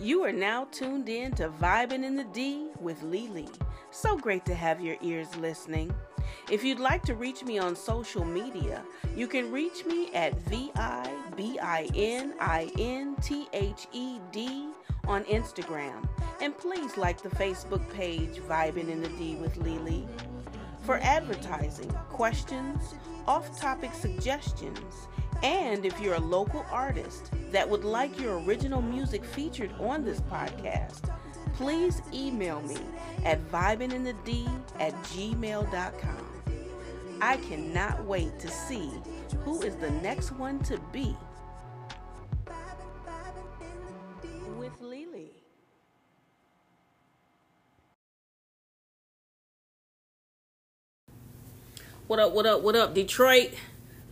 You are now tuned in to Vibing in the D with Lily. So great to have your ears listening. If you'd like to reach me on social media, you can reach me at V I B I N I N T H E D on Instagram. And please like the Facebook page Vibing in the D with Lily. For advertising, questions, off topic suggestions, and if you're a local artist that would like your original music featured on this podcast, please email me at vibinginthed at gmail.com. I cannot wait to see who is the next one to be with Lily. What up, what up, what up, Detroit?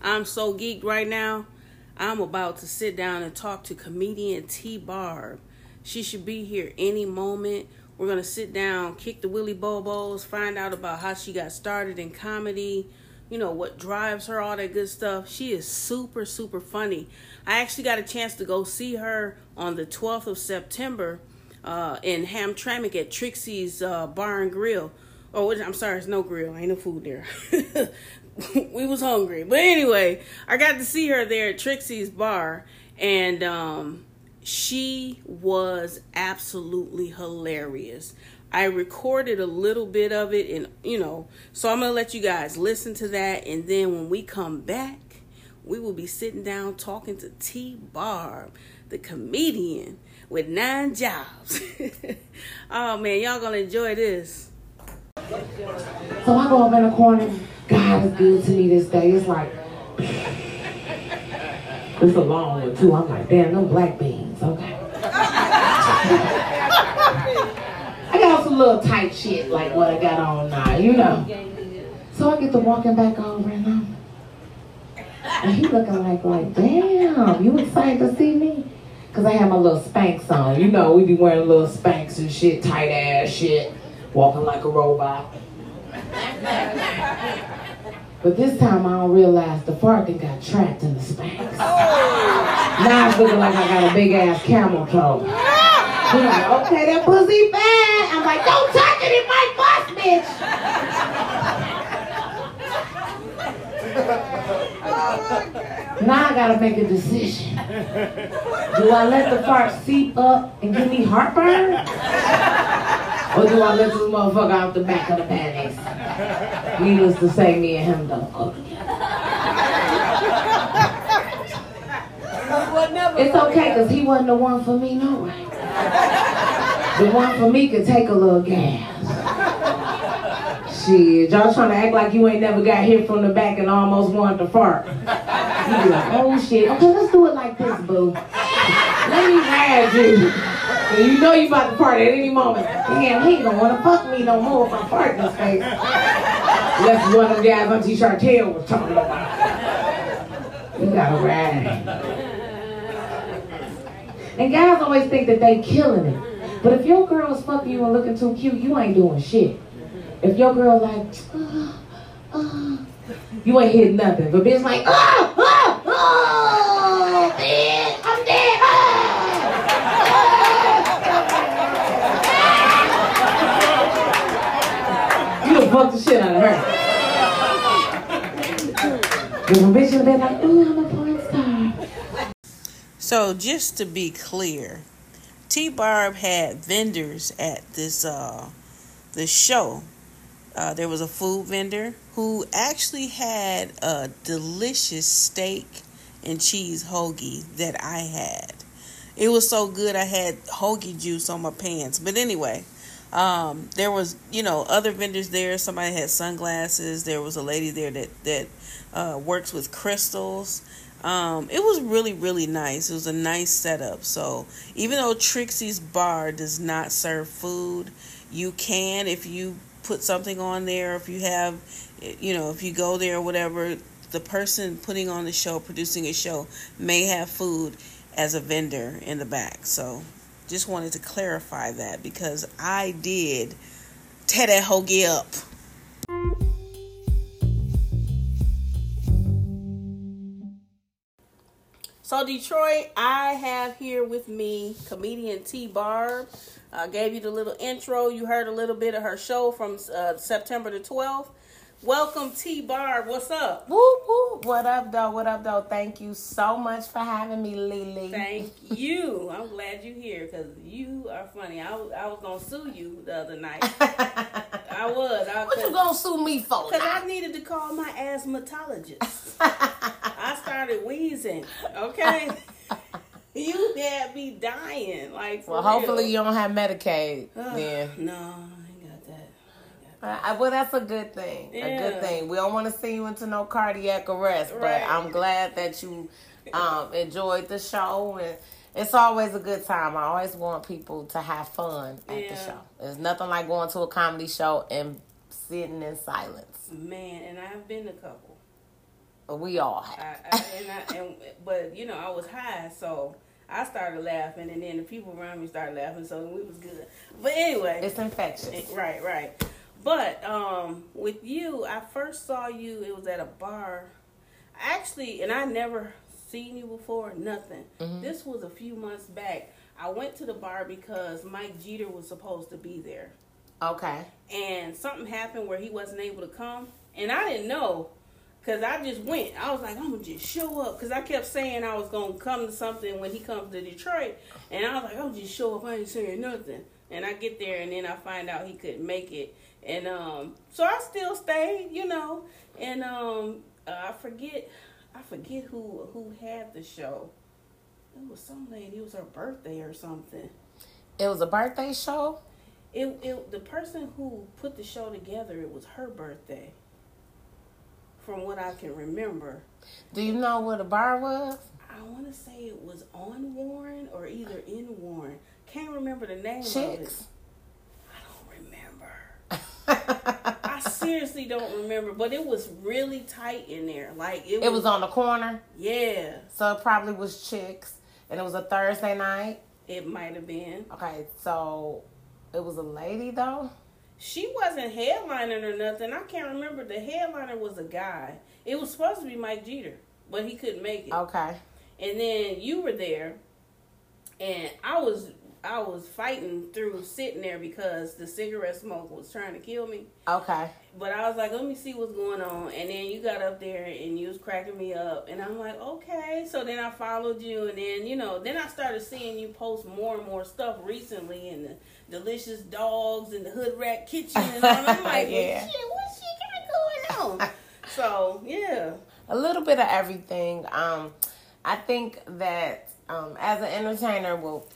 I'm so geeked right now. I'm about to sit down and talk to comedian T Barb. She should be here any moment. We're gonna sit down, kick the Willy Bobos, find out about how she got started in comedy, you know, what drives her, all that good stuff. She is super, super funny. I actually got a chance to go see her on the 12th of September uh, in Hamtramck at Trixie's uh, Bar and Grill. Oh, I'm sorry, it's no grill. Ain't no food there. we was hungry. But anyway, I got to see her there at Trixie's bar and um she was absolutely hilarious. I recorded a little bit of it and you know, so I'm going to let you guys listen to that and then when we come back, we will be sitting down talking to T Barb, the comedian with nine jobs. oh man, y'all going to enjoy this. So I go up in the corner. God is good to me this day. It's like, it's a long one too. I'm like, damn, no black beans. Okay. I got some little tight shit like what I got on now, you know. So I get to walking back over and I'm, and he looking like, like, damn, you excited to see me? Cause I have my little Spanx on. You know, we be wearing little Spanx and shit, tight ass shit, walking like a robot. But this time I don't realize the fart got trapped in the Spanx. Oh. Now it's looking like I got a big ass camel toe. He's like, okay, that pussy bad. I'm like, don't touch it, it might bust, bitch. now I gotta make a decision. Do I let the fart seep up and give me heartburn? Or do I let this motherfucker out the back of the panties? Needless to say, me and him don't go It's okay, because he wasn't the one for me, no way. The one for me could take a little gas. Shit, y'all trying to act like you ain't never got hit from the back and almost wanted to fart. You like, oh shit. Okay, let's do it like this, boo. Let me ride you. And you know you about to fart at any moment. Damn, he ain't gonna wanna fuck me no more if I fart in his face. That's one of the guys Auntie Chartel was talking about. You gotta ride. And guys always think that they killing it. But if your girl is fucking you and looking too cute, you ain't doing shit. If your girl like, uh, uh, you ain't hitting nothing. But bitch like, oh, oh, oh, bitch, I'm dead. Fucked the shit out of her. Bitch like, ooh, I'm a porn star. So just to be clear, T Barb had vendors at this uh show. Uh, there was a food vendor who actually had a delicious steak and cheese hoagie that I had. It was so good I had hoagie juice on my pants. But anyway, um, there was you know other vendors there. Somebody had sunglasses. There was a lady there that that uh, works with crystals. Um, it was really really nice. It was a nice setup. So even though Trixie's Bar does not serve food, you can if you put something on there. If you have, you know, if you go there or whatever, the person putting on the show, producing a show, may have food as a vendor in the back. So just wanted to clarify that because I did tear that hoagie up. So Detroit, I have here with me comedian T Barb. I gave you the little intro. You heard a little bit of her show from uh, September the 12th. Welcome T Barb. What's up? Woo woo. What up, though? What up, though? Thank you so much for having me, Lily. Thank you. I'm glad you're here because you are funny. I was, I was gonna sue you the other night. I was. I, what you gonna sue me for? Because I needed to call my asthmatologist. I started wheezing. Okay. you had me dying. Like, well, hopefully real. you don't have Medicaid. Uh, then no, Uh, well, that's a good thing. Yeah. A good thing. We don't want to see you into no cardiac arrest, right. but I'm glad that you um, enjoyed the show and it's always a good time. I always want people to have fun at yeah. the show. There's nothing like going to a comedy show and sitting in silence. Man, and I've been a couple. We all have. I, I, and I, and, but you know, I was high, so I started laughing, and then the people around me started laughing, so we was good. But anyway, it's infectious. Right, right. But um, with you, I first saw you. It was at a bar. Actually, and I never seen you before, nothing. Mm-hmm. This was a few months back. I went to the bar because Mike Jeter was supposed to be there. Okay. And something happened where he wasn't able to come, and I didn't know because I just went. I was like, I'm gonna just show up because I kept saying I was gonna come to something when he comes to Detroit, and I was like, I'm just show up. I ain't saying nothing. And I get there, and then I find out he couldn't make it, and um, so I still stayed, you know, and um, I forget I forget who who had the show. It was some lady. It was her birthday or something. It was a birthday show. It it the person who put the show together. It was her birthday. From what I can remember. Do you know where the bar was? I want to say it was on Warren or either in Warren. Can't remember the name Chicks. of it. I don't remember. I seriously don't remember, but it was really tight in there. Like it was, it was on the corner. Yeah. So it probably was chicks, and it was a Thursday night. It might have been. Okay, so it was a lady though. She wasn't headlining or nothing. I can't remember. The headliner was a guy. It was supposed to be Mike Jeter, but he couldn't make it. Okay. And then you were there, and I was I was fighting through sitting there because the cigarette smoke was trying to kill me. Okay. But I was like, let me see what's going on. And then you got up there and you was cracking me up. And I'm like, okay. So then I followed you. And then, you know, then I started seeing you post more and more stuff recently and the delicious dogs and the hood rat kitchen. And all. I'm like, yeah. well, shit, what shit got going on? so, yeah. A little bit of everything. Um, I think that um, as an entertainer, well,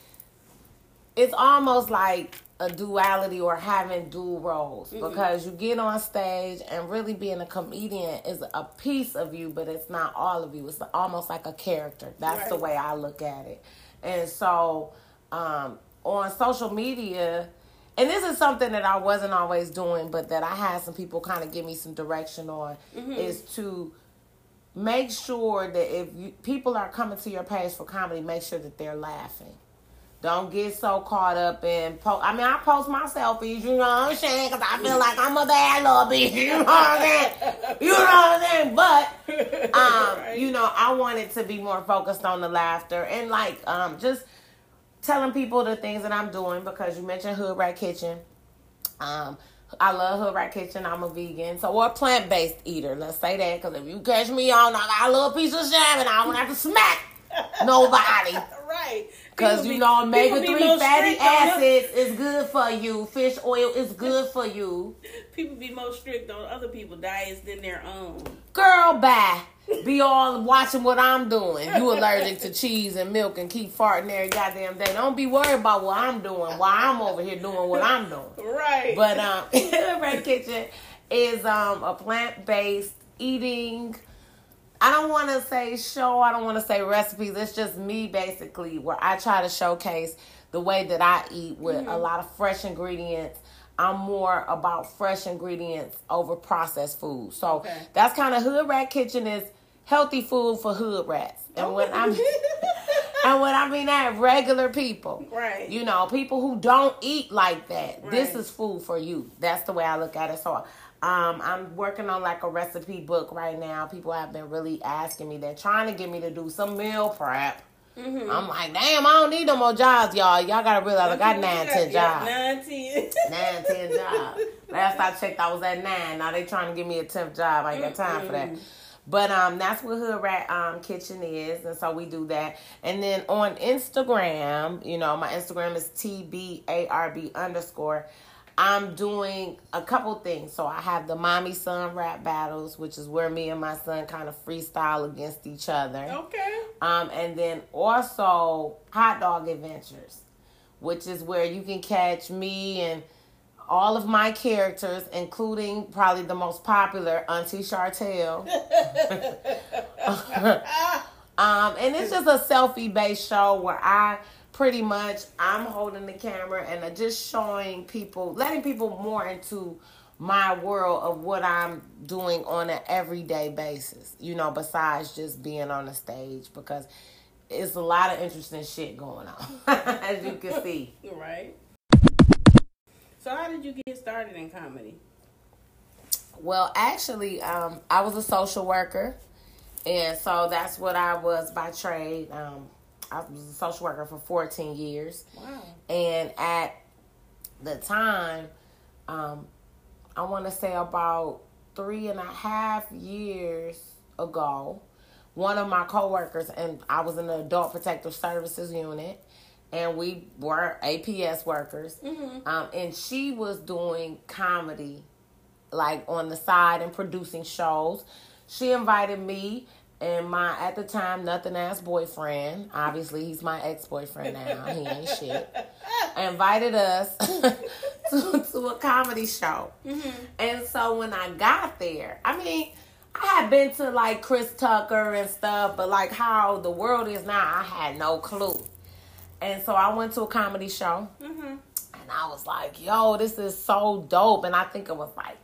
it's almost like a duality or having dual roles mm-hmm. because you get on stage and really being a comedian is a piece of you, but it's not all of you. It's almost like a character. That's right. the way I look at it. And so um, on social media, and this is something that I wasn't always doing, but that I had some people kind of give me some direction on, mm-hmm. is to make sure that if you, people are coming to your page for comedy, make sure that they're laughing. Don't get so caught up in post. I mean, I post my selfies, you know what I'm saying? Because I feel like I'm a bad little bitch, you know what I'm saying? You know what I'm saying? But, um, you know, I wanted to be more focused on the laughter and, like, um, just telling people the things that I'm doing because you mentioned Hood Rat Kitchen. Um, I love Hood Rat Kitchen. I'm a vegan, so or a plant based eater. Let's say that because if you catch me on, I got a little piece of salmon. I don't have to smack nobody. Right. Because you know omega three fatty acids is good for you. Fish oil is good for you. People be more strict on other people's diets than their own. Girl, bye. Be all watching what I'm doing. You allergic to cheese and milk and keep farting every goddamn day. Don't be worried about what I'm doing while I'm over here doing what I'm doing. Right. But um Red Kitchen is um a plant based eating I don't want to say show, I don't want to say recipes. It's just me basically where I try to showcase the way that I eat with mm-hmm. a lot of fresh ingredients. I'm more about fresh ingredients over processed food. So okay. that's kind of Hood Rat Kitchen is healthy food for hood rats. And oh. when I'm and when I mean that regular people, right? You know, people who don't eat like that. Right. This is food for you. That's the way I look at it. So Um, I'm working on like a recipe book right now. People have been really asking me. They're trying to get me to do some meal prep. Mm-hmm. I'm like, damn, I don't need no more jobs, y'all. Y'all gotta realize I got nine, ten jobs. Nine, ten. nine, ten jobs. Last I checked, I was at nine. Now they trying to give me a tenth job. I ain't got time for that. But um, that's what Hood Rat um, Kitchen is, and so we do that. And then on Instagram, you know, my Instagram is tbarb underscore. I'm doing a couple things. So I have the mommy son rap battles, which is where me and my son kind of freestyle against each other. Okay. Um, and then also hot dog adventures, which is where you can catch me and all of my characters, including probably the most popular Auntie Chartel. um, and it's just a selfie based show where I pretty much I'm holding the camera and just showing people, letting people more into my world of what I'm doing on an everyday basis, you know, besides just being on the stage because it's a lot of interesting shit going on, as you can see. Right. So, how did you get started in comedy? Well, actually, um, I was a social worker, and so that's what I was by trade. Um, I was a social worker for 14 years. Wow. And at the time, um, I want to say about three and a half years ago, one of my coworkers and I was in the Adult Protective Services unit, and we were APS workers, mm-hmm. um, and she was doing comedy, like on the side and producing shows. She invited me and my at the time nothing ass boyfriend obviously he's my ex-boyfriend now he ain't shit invited us to, to a comedy show mm-hmm. and so when i got there i mean i had been to like chris tucker and stuff but like how the world is now i had no clue and so i went to a comedy show mm-hmm. and i was like yo this is so dope and i think it was like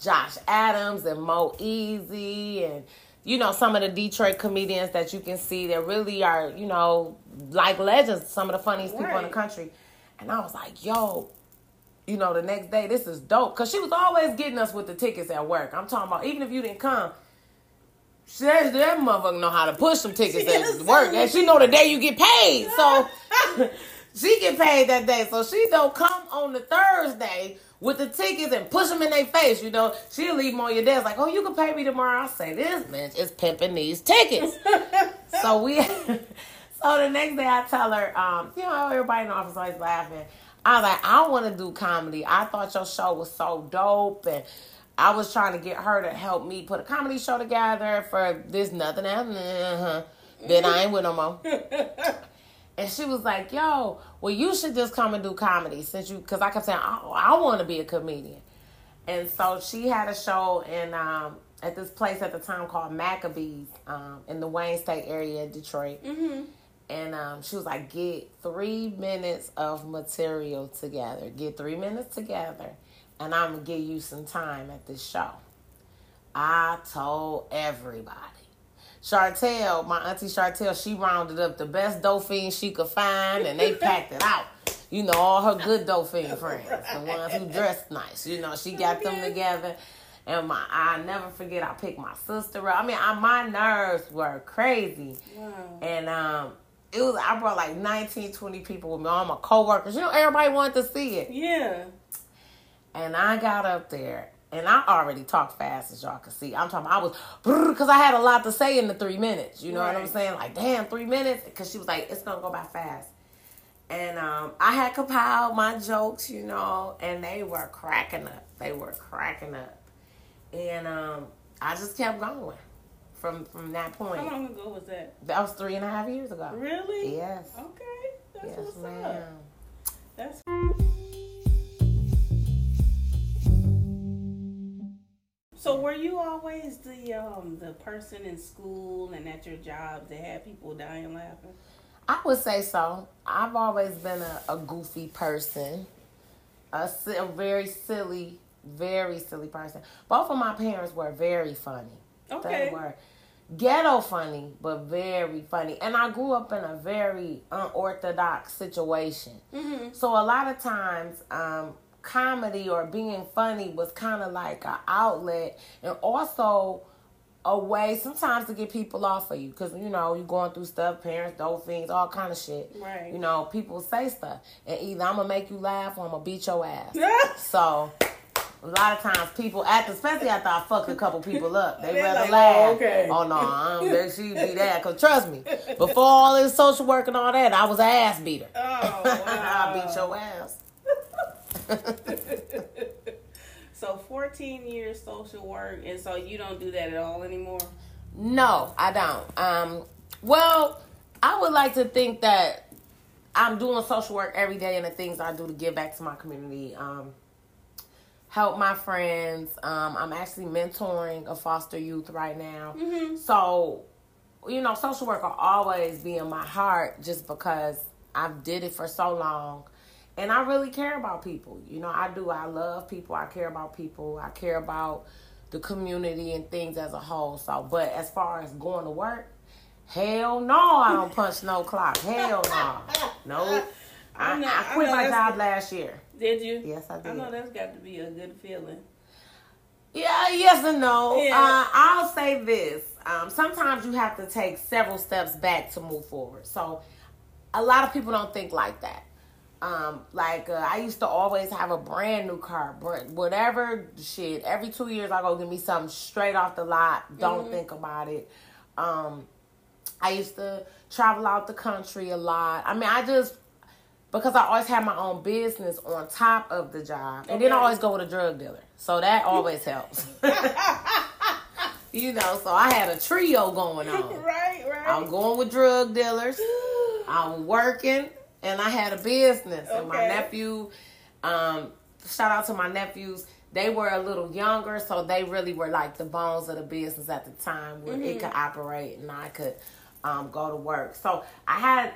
josh adams and mo easy and you know, some of the Detroit comedians that you can see that really are, you know, like legends, some of the funniest right. people in the country. And I was like, yo, you know, the next day, this is dope. Because she was always getting us with the tickets at work. I'm talking about, even if you didn't come, she, that, that motherfucker know how to push some tickets at work. And she know the day you get paid. So she get paid that day. So she don't come on the Thursday with the tickets and push them in their face. You know, she'll leave them on your desk like, oh, you can pay me tomorrow. I say, this bitch is pimping these tickets. so we, so the next day I tell her, um, you know, everybody in the office always laughing. I was like, I want to do comedy. I thought your show was so dope and. I was trying to get her to help me put a comedy show together for this nothing happening. Uh-huh. Then I ain't with no more. And she was like, yo, well, you should just come and do comedy since you, because I kept saying, oh, I want to be a comedian. And so she had a show in, um, at this place at the time called Maccabees um, in the Wayne State area of Detroit. Mm-hmm. And um, she was like, get three minutes of material together. Get three minutes together, and I'm going to give you some time at this show. I told everybody. Chartel, my auntie Chartel, she rounded up the best Dauphine she could find and they packed it out. You know, all her good Dauphine friends, the ones who dressed nice. You know, she got them together. And my, I never forget, I picked my sister up. I mean, I, my nerves were crazy. Wow. And um, it was, I brought like 19, 20 people with me, all my coworkers. You know, everybody wanted to see it. Yeah. And I got up there and I already talked fast as y'all can see. I'm talking. I was because I had a lot to say in the three minutes. You know right. what I'm saying? Like, damn, three minutes. Because she was like, it's gonna go by fast. And um, I had compiled my jokes, you know, and they were cracking up. They were cracking up, and um, I just kept going from from that point. How long ago was that? That was three and a half years ago. Really? Yes. Okay. That's yes, what's ma'am. up. That's. So were you always the um the person in school and at your job that had people dying laughing? I would say so. I've always been a, a goofy person, a, a very silly, very silly person. Both of my parents were very funny. Okay. They were ghetto funny, but very funny. And I grew up in a very unorthodox situation. Mm-hmm. So a lot of times, um, comedy or being funny was kind of like an outlet and also a way sometimes to get people off of you. Because you know you're going through stuff parents dolphins all kind of shit. Right. you know people say stuff. And either i'm gonna make you laugh or i'm gonna beat your ass. So a lot of times people after especially after i fuck a couple people up they rather like, oh, laugh. "Oh, okay." oh no uh-uh, i'm bet she be that. Because trust me before all this social work and all that i was an ass beater. Oh, i'll beat your ass So 14 years social work, and so you don't do that at all anymore. No, I don't. Um, well, I would like to think that I'm doing social work every day and the things I do to give back to my community. Um, help my friends. Um, I'm actually mentoring a foster youth right now. So, you know, social work will always be in my heart just because I've did it for so long. And I really care about people. You know, I do. I love people. I care about people. I care about the community and things as a whole. So, but as far as going to work, hell no, I don't punch no clock. Hell no. No. I, I know- I I quit know my job last year. Did you? Yes, I did. I know that's got to be a good feeling. Yeah, yes and no. Yeah. Uh, I'll say this. Um, sometimes you have to take several steps back to move forward. So a lot of people don't think like that. Um, like uh, I used to always have a brand new car, br- whatever shit. Every two years, I go get me something straight off the lot. Don't think about it. Um, I used to travel out the country a lot. I mean, I just because I always had my own business on top of the job, and then I always go with a drug dealer, so that always helps. you know, so I had a trio going on. Right, right. I'm going with drug dealers. I'm working, and I had a business. And my nephew, um, shout out to my nephews. They were a little younger, so they really were like the bones of the business at the time, where it could operate and I could um, go to work. So I had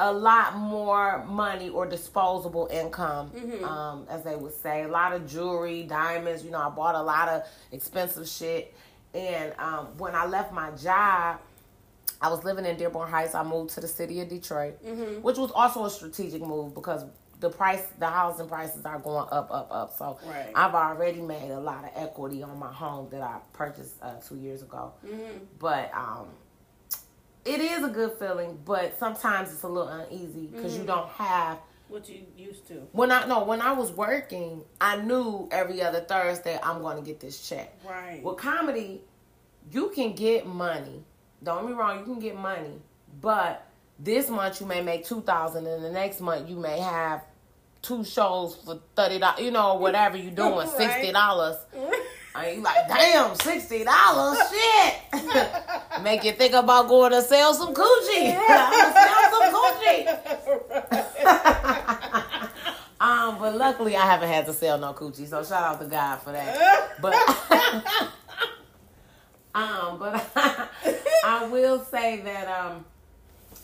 a lot more money or disposable income, um, as they would say. A lot of jewelry, diamonds. You know, I bought a lot of expensive shit. And um, when I left my job, I was living in Dearborn Heights. I moved to the city of Detroit, which was also a strategic move because the price, the housing prices are going up, up, up. So Right. I've already made a lot of equity on my home that I purchased uh, two years ago. But um, it is a good feeling, but sometimes it's a little uneasy because you don't have. what you used to. When I no, when I was working, I knew every other Thursday I'm going to get this check. Right. With comedy, you can get money. Don't get me wrong, you can get money, but this month you may make two thousand, and the next month you may have two shows for thirty dollars. You know, whatever you're doing, Right. sixty dollars. And you like, damn, sixty dollars, shit. Make you think about going to sell some coochie. Sell some coochie. um, but luckily I haven't had to sell no coochie, so shout out to God for that. But um, but I will say that um,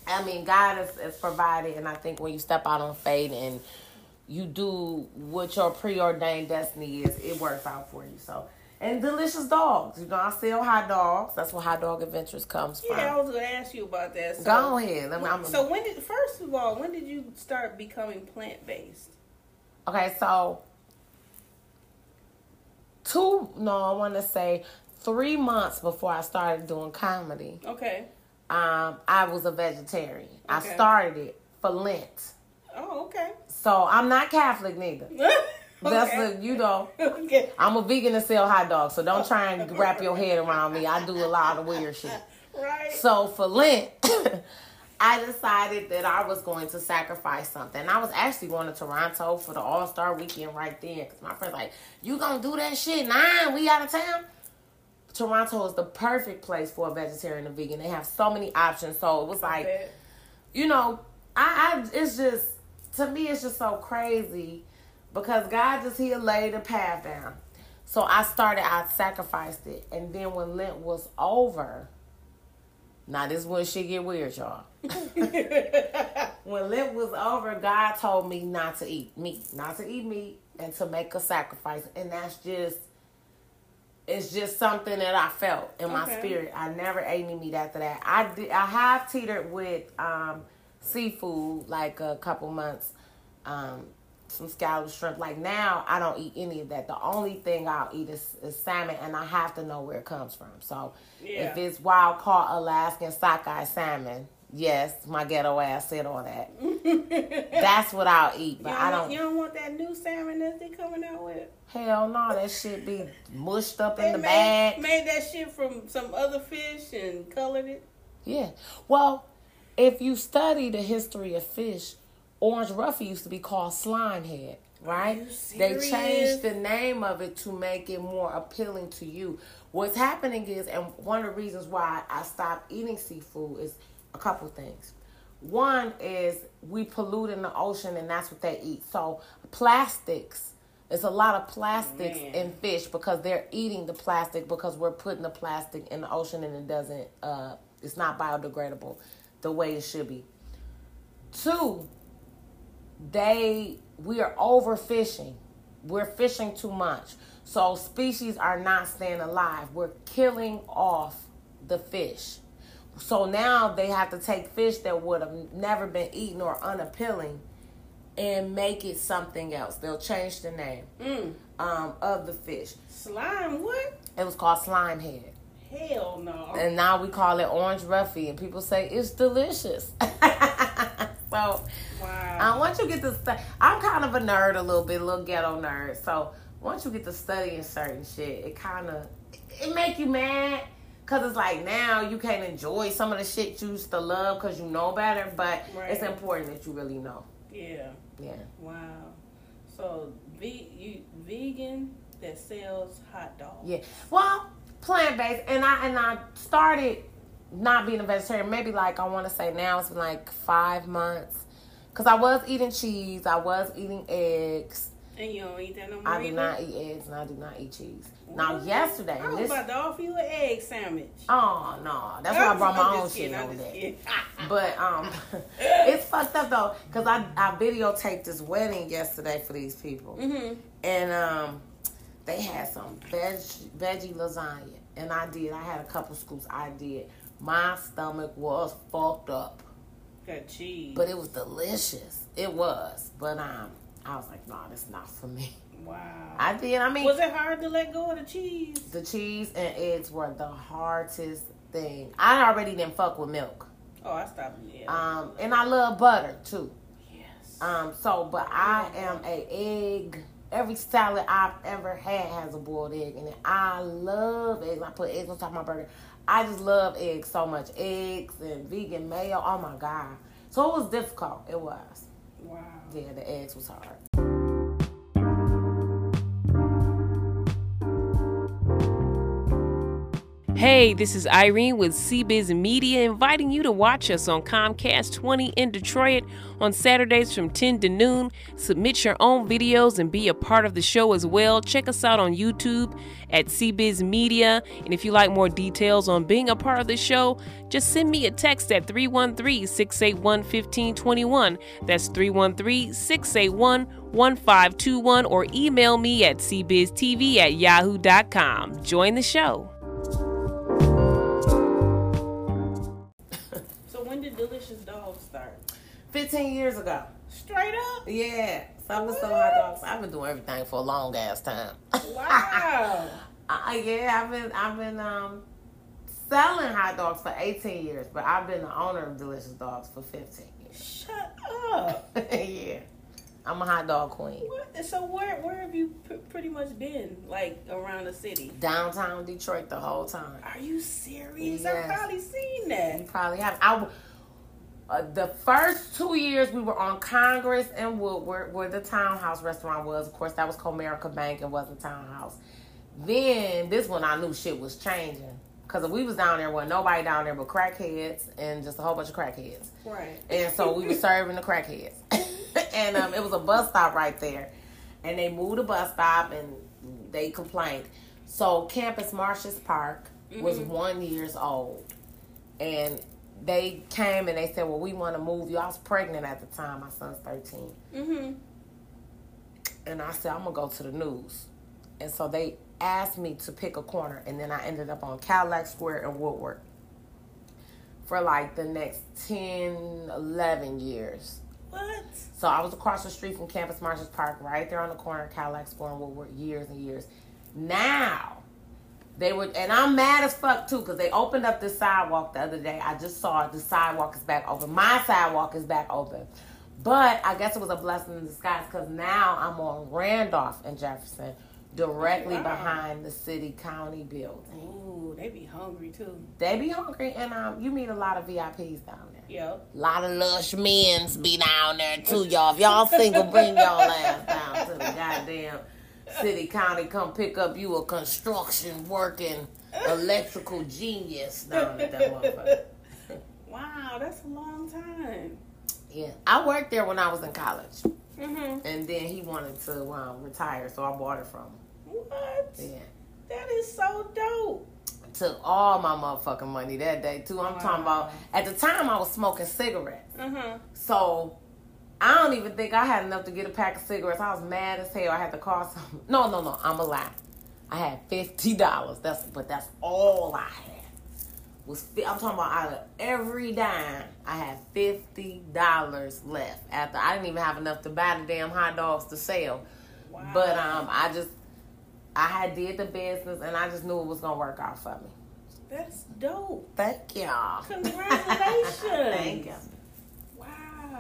I mean God has, has provided, and I think when you step out on faith and you do what your preordained destiny is, it works out for you. So. And delicious dogs. You know, I sell hot dogs. That's where Hot Dog Adventures comes from. Yeah, I was gonna ask you about that. So, Go ahead. Let me, I'm, So when did first of all, when did you start becoming plant based? Okay, so two, no, I want to say three months before I started doing comedy, Okay. um, I was a vegetarian. I started it for Lent. Oh, okay. So I'm not Catholic neither. That's okay. the, you know, okay. I'm a vegan and sell hot dogs. So don't try and wrap your head around me. I do a lot of weird shit. Right. So for Lent, I decided that I was going to sacrifice something. I was actually going to Toronto for the All Star Weekend right there because my friend's like, "You gonna do that shit? Nine, we out of town." Toronto is the perfect place for a vegetarian and vegan. They have so many options. So it was like, you know, I, I it's just to me it's just so crazy because God just He'll lay path down. So I started, I sacrificed it, and then when Lent was over, now this is when shit get weird, y'all. when Lent was over, God told me not to eat meat, not to eat meat, and to make a sacrifice, and that's just. It's just something that I felt in my Okay. spirit. I never ate any meat after that. I did, I have teetered with um, seafood like a couple months, um, some scalloped shrimp. Like now, I don't eat any of that. The only thing I'll eat is, is salmon, and I have to know where it comes from. So Yeah. if it's wild caught Alaskan sockeye salmon, yes, my ghetto ass said all that. That's what I'll eat. But I don't, you don't want that new salmon that they coming out with. Hell no, that shit be mushed up They in the made, bag. made that shit from some other fish and colored it. Yeah. Well, if you study the history of fish, orange roughy used to be called slime head, right? They changed the name of it to make it more appealing to you. What's happening is, and one of the reasons why I stopped eating seafood is a couple things. One is we pollute in the ocean, and that's what they eat. So plastics. There's a lot of plastics Man. in fish because they're eating the plastic because we're putting the plastic in the ocean and it doesn't uh it's not biodegradable the way it should be. Two, they we are overfishing. We're fishing too much. So species are not staying alive. We're killing off the fish. So now they have to take fish that would have never been eaten or unappealing and make it something else. They'll change the name Mm. um, of the fish. Slime, what? It was called slime head. Hell no. And now we call it orange roughy, and people say it's delicious. so wow. uh, once you get to stu- I'm kind of a nerd, a little bit, a little ghetto nerd. So once you get to studying certain shit, it kind of it make you mad. Cause it's like now you can't enjoy some of the shit you used to love because you know better, but Right. it's important that you really know. yeah. Yeah. Wow. So, ve- you vegan that sells hot dogs. Yeah. Well, plant based, and I and I started not being a vegetarian. Maybe like I want to say now it's been like five months, cause I was eating cheese, I was eating eggs. And you don't eat that no more. I do either? not eat eggs, and I do not eat cheese. Now What? yesterday, I was this, about to offer you an egg sandwich. oh no, that's why I brought my I'm own shit over there. But um, it's fucked up though, cause I I videotaped this wedding yesterday for these people. Mhm. and um, they had some veg veggie lasagna, and I did. I had a couple scoops. I did. My stomach was fucked up, Got cheese. but it was delicious. It was, but um, I was like, nah, that's not for me. Wow. I did. I mean, was it hard to let go of the cheese? the cheese and eggs were the hardest thing. I already didn't fuck with milk. Oh, I stopped. Yeah. Um, and I love butter too. yes. Um, so, but I am a egg. Every salad I've ever had has a boiled egg in it. I love eggs. I put eggs on top of my burger. I just love eggs so much. Eggs and vegan mayo. Oh my god. So it was difficult. It was. wow. Yeah, the eggs was hard. Hey, this is Irene with CBiz Media inviting you to watch us on Comcast 20 in Detroit on Saturdays from 10 to noon. Submit your own videos and be a part of the show as well. Check us out on YouTube at CBiz Media. And if you like more details on being a part of the show, just send me a text at 313 681 1521. That's 313 681 1521 or email me at cbiztv at yahoo.com. Join the show. When did Delicious Dogs start? 15 years ago. Straight up. Yeah. So I was selling hot dogs. I've been doing everything for a long ass time. Wow. Uh, yeah, I've been I've been um selling hot dogs for 18 years, but I've been the owner of Delicious Dogs for 15 years. Shut up. yeah, I'm a hot dog queen. What? So where where have you p- pretty much been? Like around the city? Downtown Detroit the whole time. Are you serious? Yes. I've probably seen that. You probably have. I uh, the first two years we were on Congress and Woodward, where the Townhouse restaurant was. Of course, that was Comerica Bank. It wasn't Townhouse. Then this one, I knew shit was changing because if we was down there, wasn't nobody down there but crackheads and just a whole bunch of crackheads. Right. And so we were serving the crackheads. and um, it was a bus stop right there. And they moved the bus stop and they complained. So Campus Martius Park was one years old. And they came and they said, Well, we want to move you. I was pregnant at the time. My son's 13. Mm-hmm. And I said, I'm going to go to the news. And so they asked me to pick a corner. And then I ended up on Cadillac Square in Woodward for like the next 10, 11 years. What? So I was across the street from Campus Martius Park, right there on the corner of Cal Expo and Woodward, years and years. Now, they were, and I'm mad as fuck too, because they opened up the sidewalk the other day. I just saw it. The sidewalk is back open. My sidewalk is back open. But I guess it was a blessing in disguise because now I'm on Randolph and Jefferson, directly Wow. behind the city county building. Ooh, they be hungry too. They be hungry, and um, you meet a lot of VIPs down there. Yep. A lot of lush men's be down there too, y'all. If y'all single, bring y'all ass down to the goddamn city county. Come pick up you a construction working electrical genius down at that motherfucker. Wow, that's a long time. Yeah, I worked there when I was in college, Mm-hmm. and then he wanted to um, retire, so I bought it from him. What? Yeah. That is so dope. Took all my motherfucking money that day too. I'm talking about. At the time, I was smoking cigarettes. Uh-huh. So I don't even think I had enough to get a pack of cigarettes. I was mad as hell. I had to call some. No, no, no. I'm a lie. I had fifty dollars. That's but that's all I had. Was fi- I'm talking about out of every dime, I had fifty dollars left. After I didn't even have enough to buy the damn hot dogs to sell. Wow. But um, I just I had did the business and I just knew it was gonna work out for me. That's dope. Thank y'all. Congratulations. Thank you.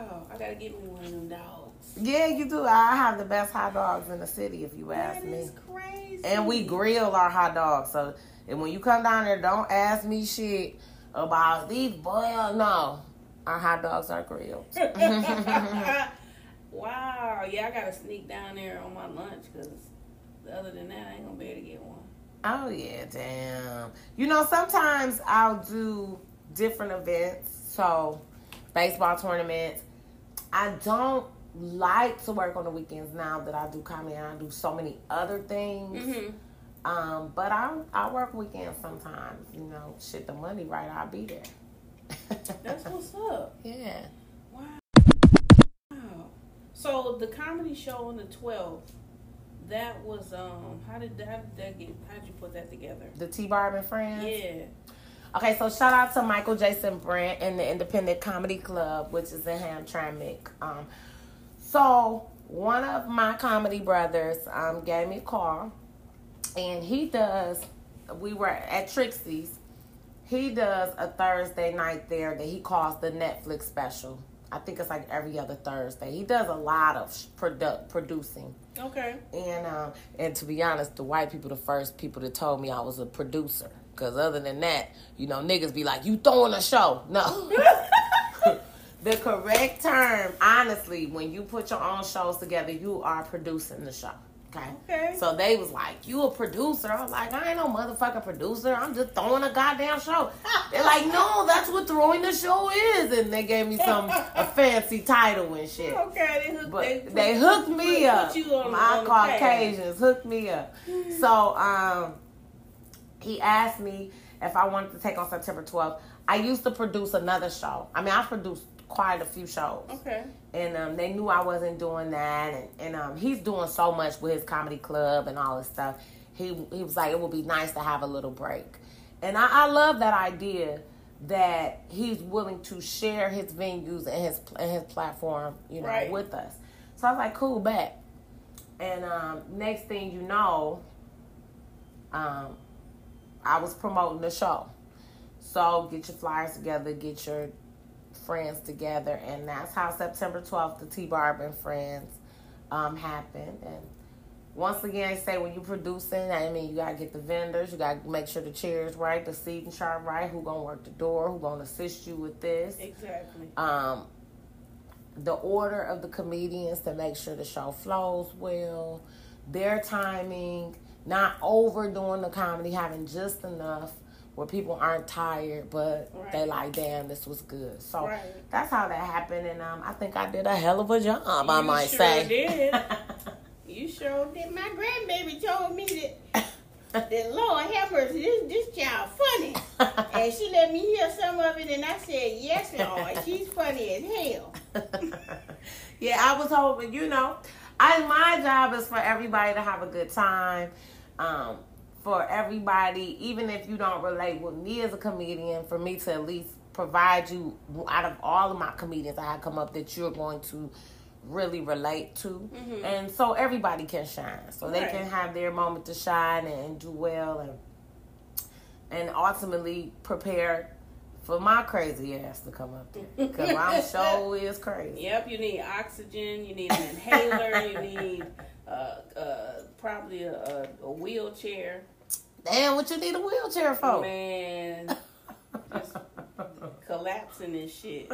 Wow. I gotta get me one of them dogs. Yeah, you do. I have the best hot dogs in the city, if you ask That me. is crazy. And we grill our hot dogs. So, and when you come down there, don't ask me shit about these boiled. No, our hot dogs are grilled. wow. Yeah, I gotta sneak down there on my lunch because other than that, I ain't gonna be able to get one. oh yeah, damn. You know, sometimes I'll do different events. So, baseball tournaments. I don't like to work on the weekends now that I do comedy and I do so many other things. Mm-hmm. Um, but I I work weekends sometimes. You know, shit, the money right, I'll be there. That's what's up. yeah. Wow. Wow. So the comedy show on the 12th, that was um how did that, how did that get how did you put that together? The T Barb and Friends. Yeah. Okay, so shout out to Michael Jason Brandt and the Independent Comedy Club, which is in Hamtramck. Um, so one of my comedy brothers um, gave me a call, and he does. We were at Trixie's. He does a Thursday night there that he calls the Netflix special. I think it's like every other Thursday. He does a lot of produ- producing. Okay. And um, and to be honest, the white people the first people that told me I was a producer. Cause other than that, you know, niggas be like, "You throwing a show?" No. the correct term, honestly, when you put your own shows together, you are producing the show. Okay. Okay. So they was like, "You a producer?" I was like, "I ain't no motherfucking producer. I'm just throwing a goddamn show." They're like, "No, that's what throwing the show is," and they gave me some a fancy title and shit. Okay. They hooked, But they, they, hooked me put up. you on- My on. Caucasians hooked me up. So um, he asked me if I wanted to take on September 12th. I used to produce another show. I mean, I produced quite a few shows, Okay. and um, they knew I wasn't doing that. And, and um, he's doing so much with his comedy club and all this stuff. He he was like, it would be nice to have a little break, and I, I love that idea that he's willing to share his venues and his and his platform, you know, Right. with us. So I was like, cool, bet. And um, next thing you know, um, I was promoting the show. So get your flyers together, get your friends together, and that's how September 12th, the T Barb and Friends um, happened. And once again, I say when you're producing, I mean, you gotta get the vendors, you gotta make sure the chairs right, the seating chart right, who gonna work the door, who gonna assist you with this Exactly. um, the order of the comedians to make sure the show flows well, their timing, not overdoing the comedy, having just enough where people aren't tired, but Right. they like, damn, this was good. So Right. that's how that happened, and um, I think I did a hell of a job. I You might sure say. did. You sure did. My grandbaby told me that that Lord have mercy, this this child funny. and she let me hear some of it and I said, Yes, Lord, she's funny as hell. yeah, I was hoping, you know, I my job is for everybody to have a good time. Um, for everybody, even if you don't relate with me as a comedian, for me to at least provide you out of all of my comedians I come up that you're going to really relate to, and so everybody can shine. So they can have their moment to shine and do well, and and ultimately prepare for my crazy ass to come up there because I'm sure is crazy. Yep, you need oxygen, you need an inhaler, you need uh, uh, probably a, a, a wheelchair. Damn, what you need a wheelchair for? Man, just collapsing and shit.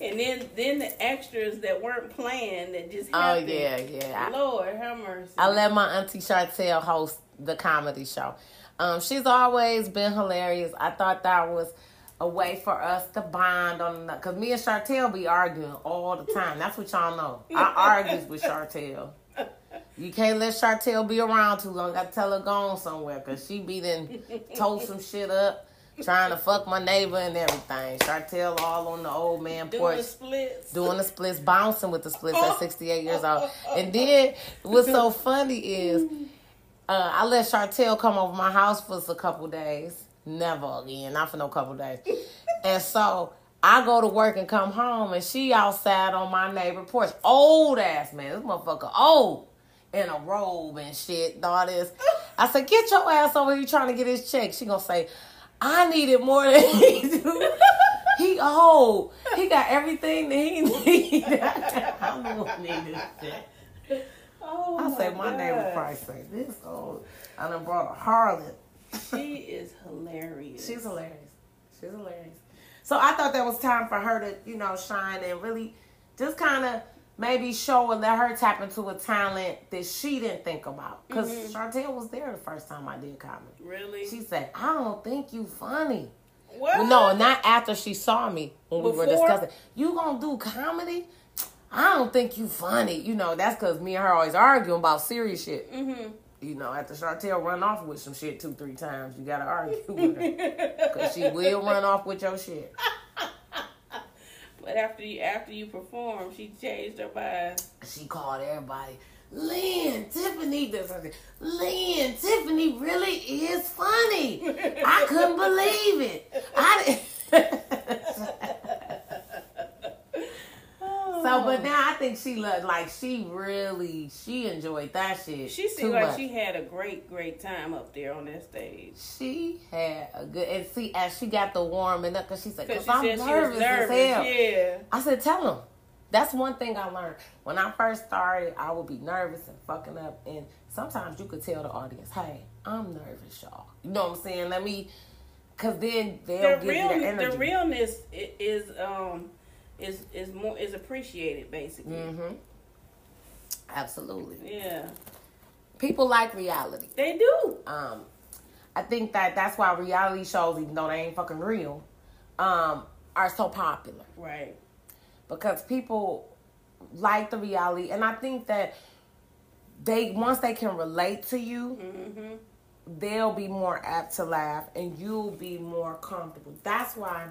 and then then the extras that weren't planned that just Oh yeah, yeah. Lord have mercy. I let my auntie Chartel host the comedy show. Um, she's always been hilarious. I thought that was a way for us to bond on because me and Chartel be arguing all the time. That's what y'all know. I argues with Chartel. You can't let Chartel be around too long. Got to tell her go on somewhere because she be then told some shit up, trying to fuck my neighbor and everything. Chartel all on the old man Doing porch the splits. doing the splits, bouncing with the splits at 68 years old. And then what's so funny is uh, I let Chartel come over my house for a couple days. Never again, not for no couple days. And so I go to work and come home, and she outside on my neighbor porch. Old ass man, this motherfucker old in a robe and shit. and All this. I said, get your ass over here trying to get his check. She gonna say, I need it more than he do. He old. He got everything that he need. I don't what needed shit. Oh I say my my neighbor God. probably say this old. I done brought a harlot. She is hilarious. She's hilarious. She's hilarious. So I thought that was time for her to, you know, shine and really just kind of maybe show and let her tap into a talent that she didn't think about. Because Chantel mm-hmm. was there the first time I did comedy. really. She said, I don't think you funny. what? Well, no, not after she saw me when we were discussing. You gonna do comedy? I don't think you funny. You know, that's because me and her always arguing about serious shit. Mm-hmm. You know, after Chantel run off with some shit two, three times, you gotta argue with her. Because she will run off with your shit. But after you after you perform, she changed her mind. She called everybody, Lynn, Tiffany does something. Lynn, Tiffany really is funny. I couldn't believe it. I didn't. So, but now I think she looked like she really she enjoyed that shit. She seemed like much. she had a great, great time up there on that stage. She had a good and see as she got the warming up because she said, Because "Cause I'm nervous, nervous. as hell." Yeah. I said, "Tell him." That's one thing I learned when I first started. I would be nervous and fucking up, and sometimes you could tell the audience, "Hey, I'm nervous, y'all." You know what I'm saying? Let me, cause then they'll The give you the energy. the realness is um is is more is appreciated basically. mm-hmm. Absolutely. Yeah, People like reality. they do. Um, I think that that's why reality shows, even though they ain't fucking real, um, are so popular Right. because people like the reality, and I think that they once they can relate to you, Mm-hmm. they'll be more apt to laugh, and you'll be more comfortable. That's why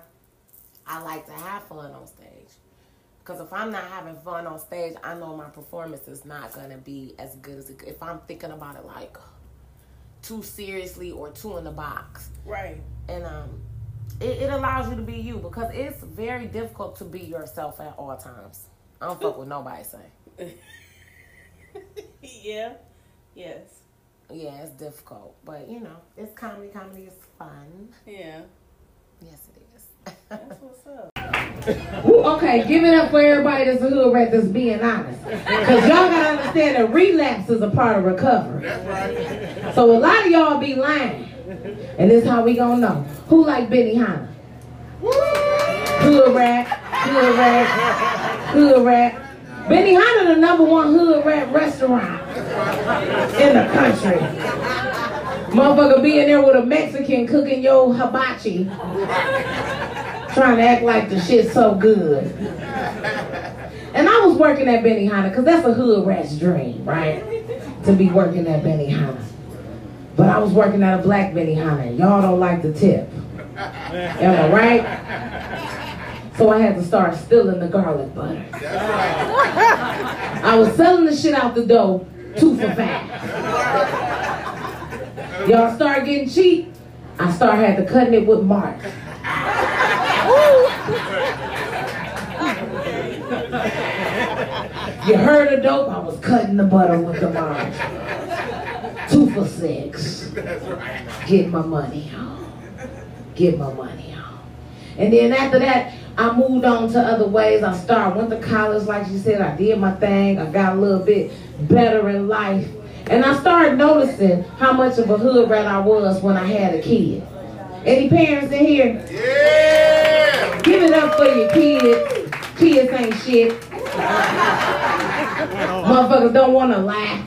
I like to have fun on stage. Because if I'm not having fun on stage, I know my performance is not gonna be as good as it, if I'm thinking about it like too seriously or too in the box. Right. and um it, it allows you to be you because it's very difficult to be yourself at all times. I don't fuck with nobody saying. yeah. Yes. Yeah, it's difficult. But you know, it's comedy. Comedy is fun. Yeah. Yes it is. That's what's up. Okay, give it up for everybody that's a hood rat that's being honest. Because y'all gotta understand that relapse is a part of recovery. So a lot of y'all be lying. And this how we gonna know. Who like Benihana? Hood rat, hood rat, hood rat. Benihana the number one hood rat restaurant in the country. Motherfucker be in there with a Mexican cooking your hibachi trying to act like the shit's so good. And I was working at Benihana because that's a hood rat's dream, right? To be working at Benihana. But I was working at a black Benihana. and Y'all don't like the tip. Am I right? So I had to start stealing the garlic butter. I was selling the shit out the door, two for five. Y'all start getting cheap. I started had to cutting it with Mark. You heard of dope? I was cutting the butter with the Mark. Two for six. Get my money home. Get my money home. And then after that, I moved on to other ways. I started, went to college, like you said. I did my thing. I got a little bit better in life. And I started noticing how much of a hood rat I was when I had a kid. Any parents in here? Yeah! Give it up for your kids. Kids ain't shit. Motherfuckers don't want to lie.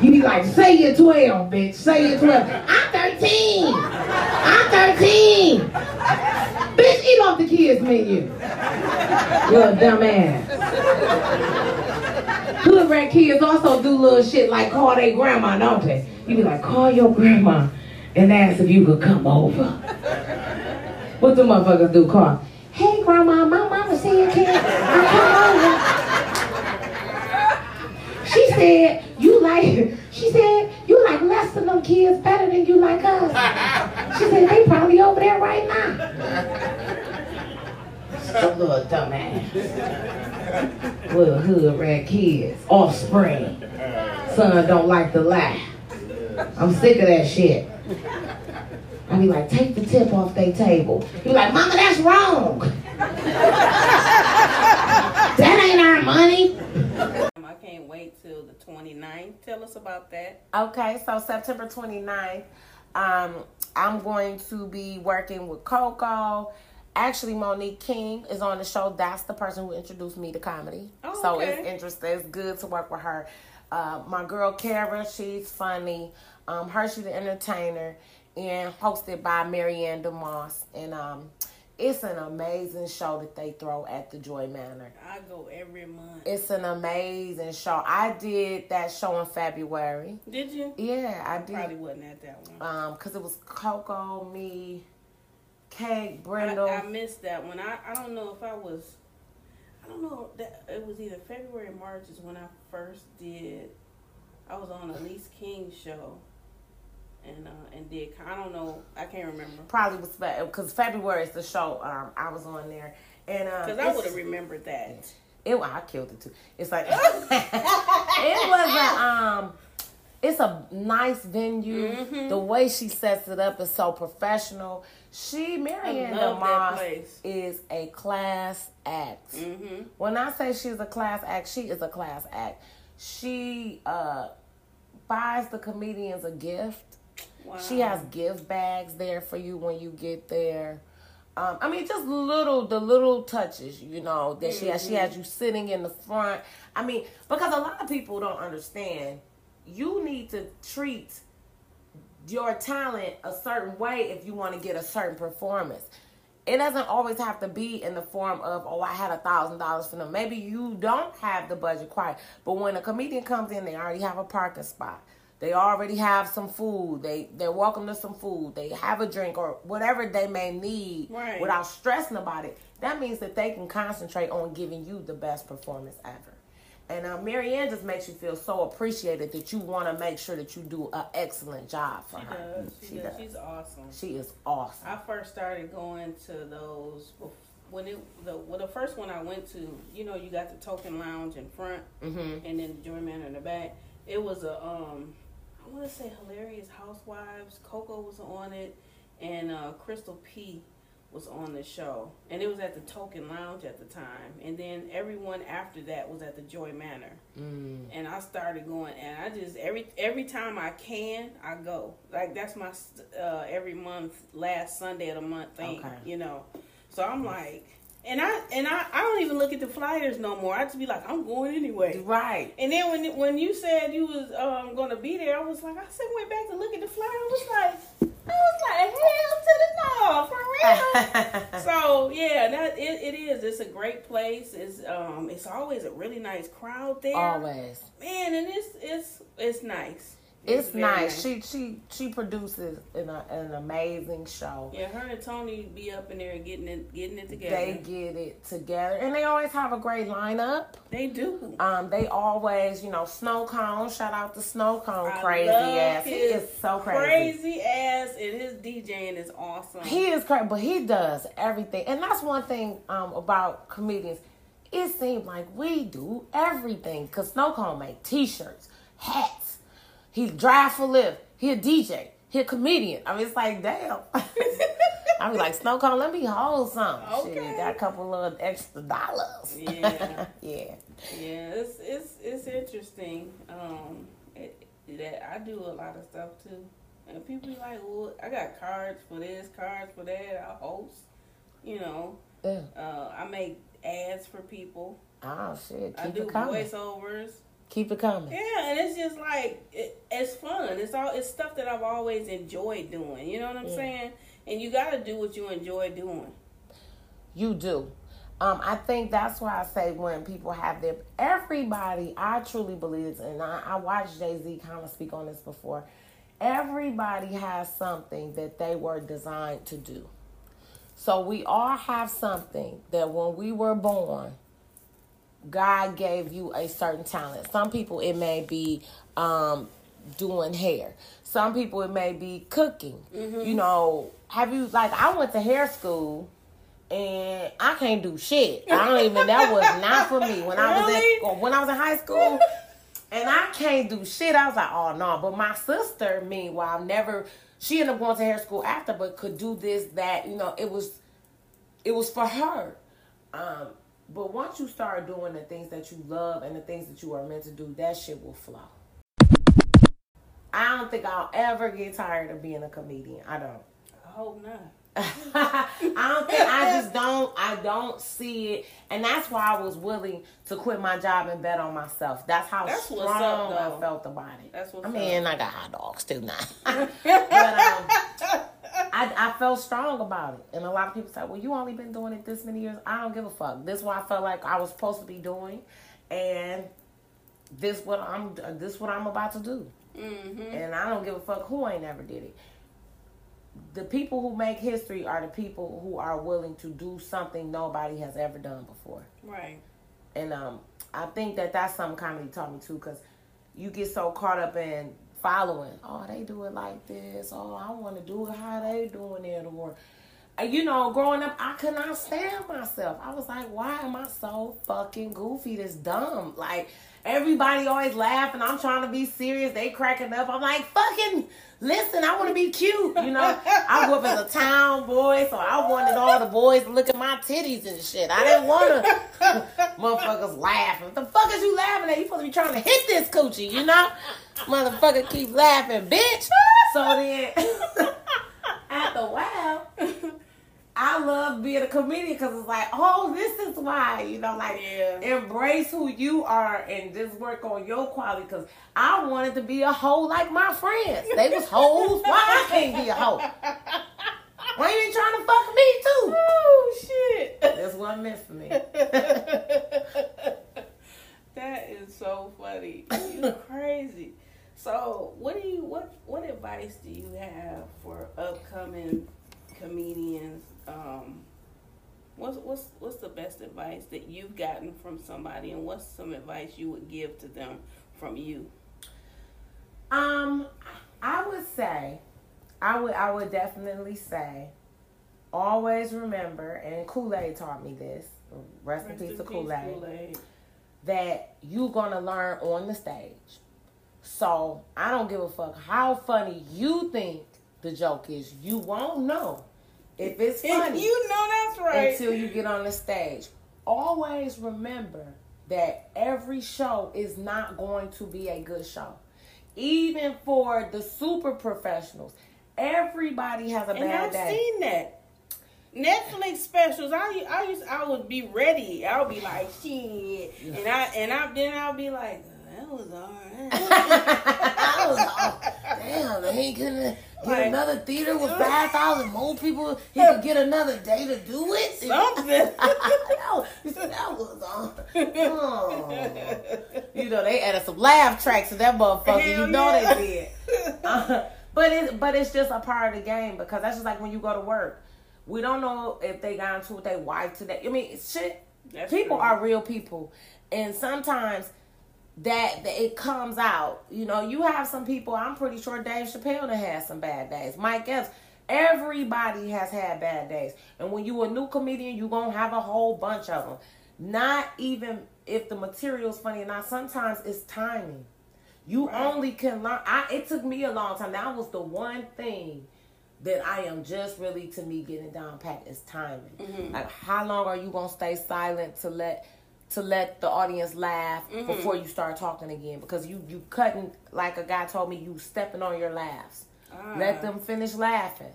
You be like, say you're 12, bitch. Say you're 12. I'm 13. I'm 13. Bitch, eat off the kids' menu. You're a dumbass. Hood rat kids also do little shit like call their grandma, don't they? You be like, call your grandma and ask if you could come over. What the motherfuckers do? Call. Hey, grandma, my mama said can I come over? She said you like. She said you like less of them kids better than you like us. She said they probably over there right now. Some little dumbass. Little hood rat kids, offspring. Son don't like to lie. I'm sick of that shit. I be like, take the tip off their table. You be like, Mama, that's wrong. that ain't our money. I can't wait till the 29th. Tell us about that. Okay, so September 29th, um, I'm going to be working with Coco. Actually, Monique King is on the show. That's the person who introduced me to comedy. Oh, so okay. it's interesting. It's good to work with her. Uh, my girl Kara, she's funny. Um, Hershey the entertainer, and hosted by Marianne DeMoss. And um, it's an amazing show that they throw at the Joy Manor. I go every month. It's an amazing show. I did that show in February. Did you? Yeah, I did. Probably wasn't at that one. Um, cause it was Coco, me, Kate, I, I missed that one. I, I don't know if I was. I don't know. That it was either February or March is when I first did. I was on Elise King's show, and uh, and did I don't know. I can't remember Probably was because February is the show. Um, I was on there, and uh, because I would have remembered that. It, I killed it too. It's like it was a um, it's a nice venue. Mm-hmm. The way she sets it up is so professional. She Marianne place. is a class act. Mm-hmm. When I say she's a class act, she is a class act. She uh, buys the comedians a gift. Wow. She has gift bags there for you when you get there. Um, I mean, just little the little touches, you know, that she has. She has you sitting in the front. I mean, because a lot of people don't understand. You need to treat your talent a certain way if you want to get a certain performance. It doesn't always have to be in the form of, oh, I had a thousand dollars for them. Maybe you don't have the budget quite, but when a comedian comes in, they already have a parking spot. They already have some food. They they're welcome to some food. They have a drink or whatever they may need Right. without stressing about it. That means that they can concentrate on giving you the best performance ever. And uh, Marianne just makes you feel so appreciated that you want to make sure that you do an excellent job for She her. does. She, does. She's awesome. She is awesome. I first started going to those when it the well the first one I went to. You know, you got the token lounge in front, Mhm. and then the Joy Manor in the back. It was a um, want to say hilarious housewives. Coco was on it, and uh, Crystal P was on the show, and it was at the Token Lounge at the time. And then everyone after that was at the Joy Manor Mm. and I started going, and I just every every time I can, I go. Like that's my uh, every month, last Sunday of the month thing, Okay. you know. So I'm like, and I and I, I don't even look at the flyers no more. I just be like, I'm going anyway. Right. And then when when you said you was um gonna be there, I was like, I said went back to look at the flyer. I was like, I was like, hell to the no, for real. so yeah, that it, it is. It's a great place. It's um it's always a really nice crowd there Always. man, and it's it's it's nice. It's, very nice. She she she produces an, an amazing show. Yeah, her and Tony be up in there getting it getting it together. They get it together, and they always have a great lineup. They do. Um, they always, you know, Snow Cone. Shout out to Snow Cone, I crazy ass. He is so crazy. Crazy ass, and his DJing is awesome. He is crazy, but he does everything, and that's one thing um about comedians. It seems like we do everything. Cause Snow Cone make T-shirts, hats. He drive for Lyft. He a DJ. He a comedian. I mean, it's like damn. I be like Snow Cone. Let me hold some. Okay. Shit, got a couple of extra dollars. Yeah. yeah. Yeah, it's it's it's interesting. Um, it, that I do a lot of stuff too, and people be like, "Well, I got cards for this, cards for that. I host, you know. Yeah. Uh, I make ads for people. Oh shit. I do voiceovers. Keep it coming. Yeah, and it's just like it, it's fun. It's all it's stuff that I've always enjoyed doing. You know what I'm Yeah. saying? And you got to do what you enjoy doing. You do. Um, I think that's why I say when people have their everybody, I truly believe this, and I, I watched Jay Z kind of speak on this before. Everybody has something that they were designed to do. So we all have something that when we were born, God gave you a certain talent. Some people it may be um, doing hair. Some people it may be cooking. You know, have you like I went to hair school and I can't do shit. I don't even that was not for me when I was at when I was in high school. And I can't do shit. I was like, oh no. But my sister, meanwhile, never she ended up going to hair school after, but could do this, that, you know, it was it was for her. Um, but once you start doing the things that you love and the things that you are meant to do, that shit will flow. I don't think I'll ever get tired of being a comedian. I don't. I hope not. I don't think I just don't I don't see it and that's why I was willing to quit my job and bet on myself. That's how That's strong up, I felt about it. That's what's I mean, up. I got hot dogs too now. but um, I, I felt strong about it. And a lot of people say, Well, you only been doing it this many years. I don't give a fuck. This is what I felt like I was supposed to be doing and this what I'm this what I'm about to do. Mm-hmm. And I don't give a fuck who ain't never did it. The people who make history are the people who are willing to do something nobody has ever done before. Right. And um, I think that that's something comedy taught me too, because you get so caught up in following. Oh, they do it like this. Oh, I want to do it how they doing it. Or, you know, growing up, I could not stand myself. I was like, why am I so fucking goofy? This dumb. Like everybody always laughing. I'm trying to be serious. They cracking up. I'm like, fucking listen. I want to be cute. You know, I grew up as a town boy, so I wanted all the boys to look at my titties and shit. I didn't want to motherfuckers laughing. What the fuck is you laughing at? You supposed to be trying to hit this coochie, you know? Motherfucker keep laughing, bitch. So then, after a while, I love being a comedian because it's like, oh, this is why, you know, like Yeah. embrace who you are and just work on your quality. Because I wanted to be a hoe like my friends. They was hoes. Why I can't be a hoe? Why you ain't trying to fuck me too? Oh shit. That's what meant for me. that is so funny. You crazy. So, what do you what what advice do you have for upcoming comedians? Um, what's what's what's the best advice that you've gotten from somebody, and what's some advice you would give to them from you? Um, I would say, I would, I would definitely say, always remember, and Kool Aid taught me this. Rest, in peace to Kool Aid. That you're gonna learn on the stage. So I don't give a fuck how funny you think the joke is. You won't know if it's funny you know that's right. until you get on the stage. Always remember that every show is not going to be a good show. Even for the super professionals, everybody has a and bad I've day. seen that. Netflix specials. I I used I would be ready. I'll be like shit, and I and I then I'll be like, that was alright. I was like, damn, they ain't gonna get Like- another theater with 5,000 more people. He could get another day to do it. Something. that, was, that was on. Oh. You know, they added some laugh tracks to that motherfucker. Hell you know yeah. they did. Uh, but it, but it's just a part of the game because that's just like when you go to work. We don't know if they got into with their wife today. I mean, shit. That's people true. are real people, and sometimes that, that it comes out. You know, you have some people. I'm pretty sure Dave Chappelle had some bad days. Mike Epps. Everybody has had bad days, and when you a new comedian, you gonna have a whole bunch of them. Not even if the material's funny or not. Sometimes it's timing. You only can learn. I it took me a long time. That was the one thing that I am just really to me getting down pat is timing. Mm-hmm. Like how long are you gonna stay silent to let to let the audience laugh mm-hmm. before you start talking again? Because you you cutting like a guy told me you stepping on your laughs. Ah. Let them finish laughing,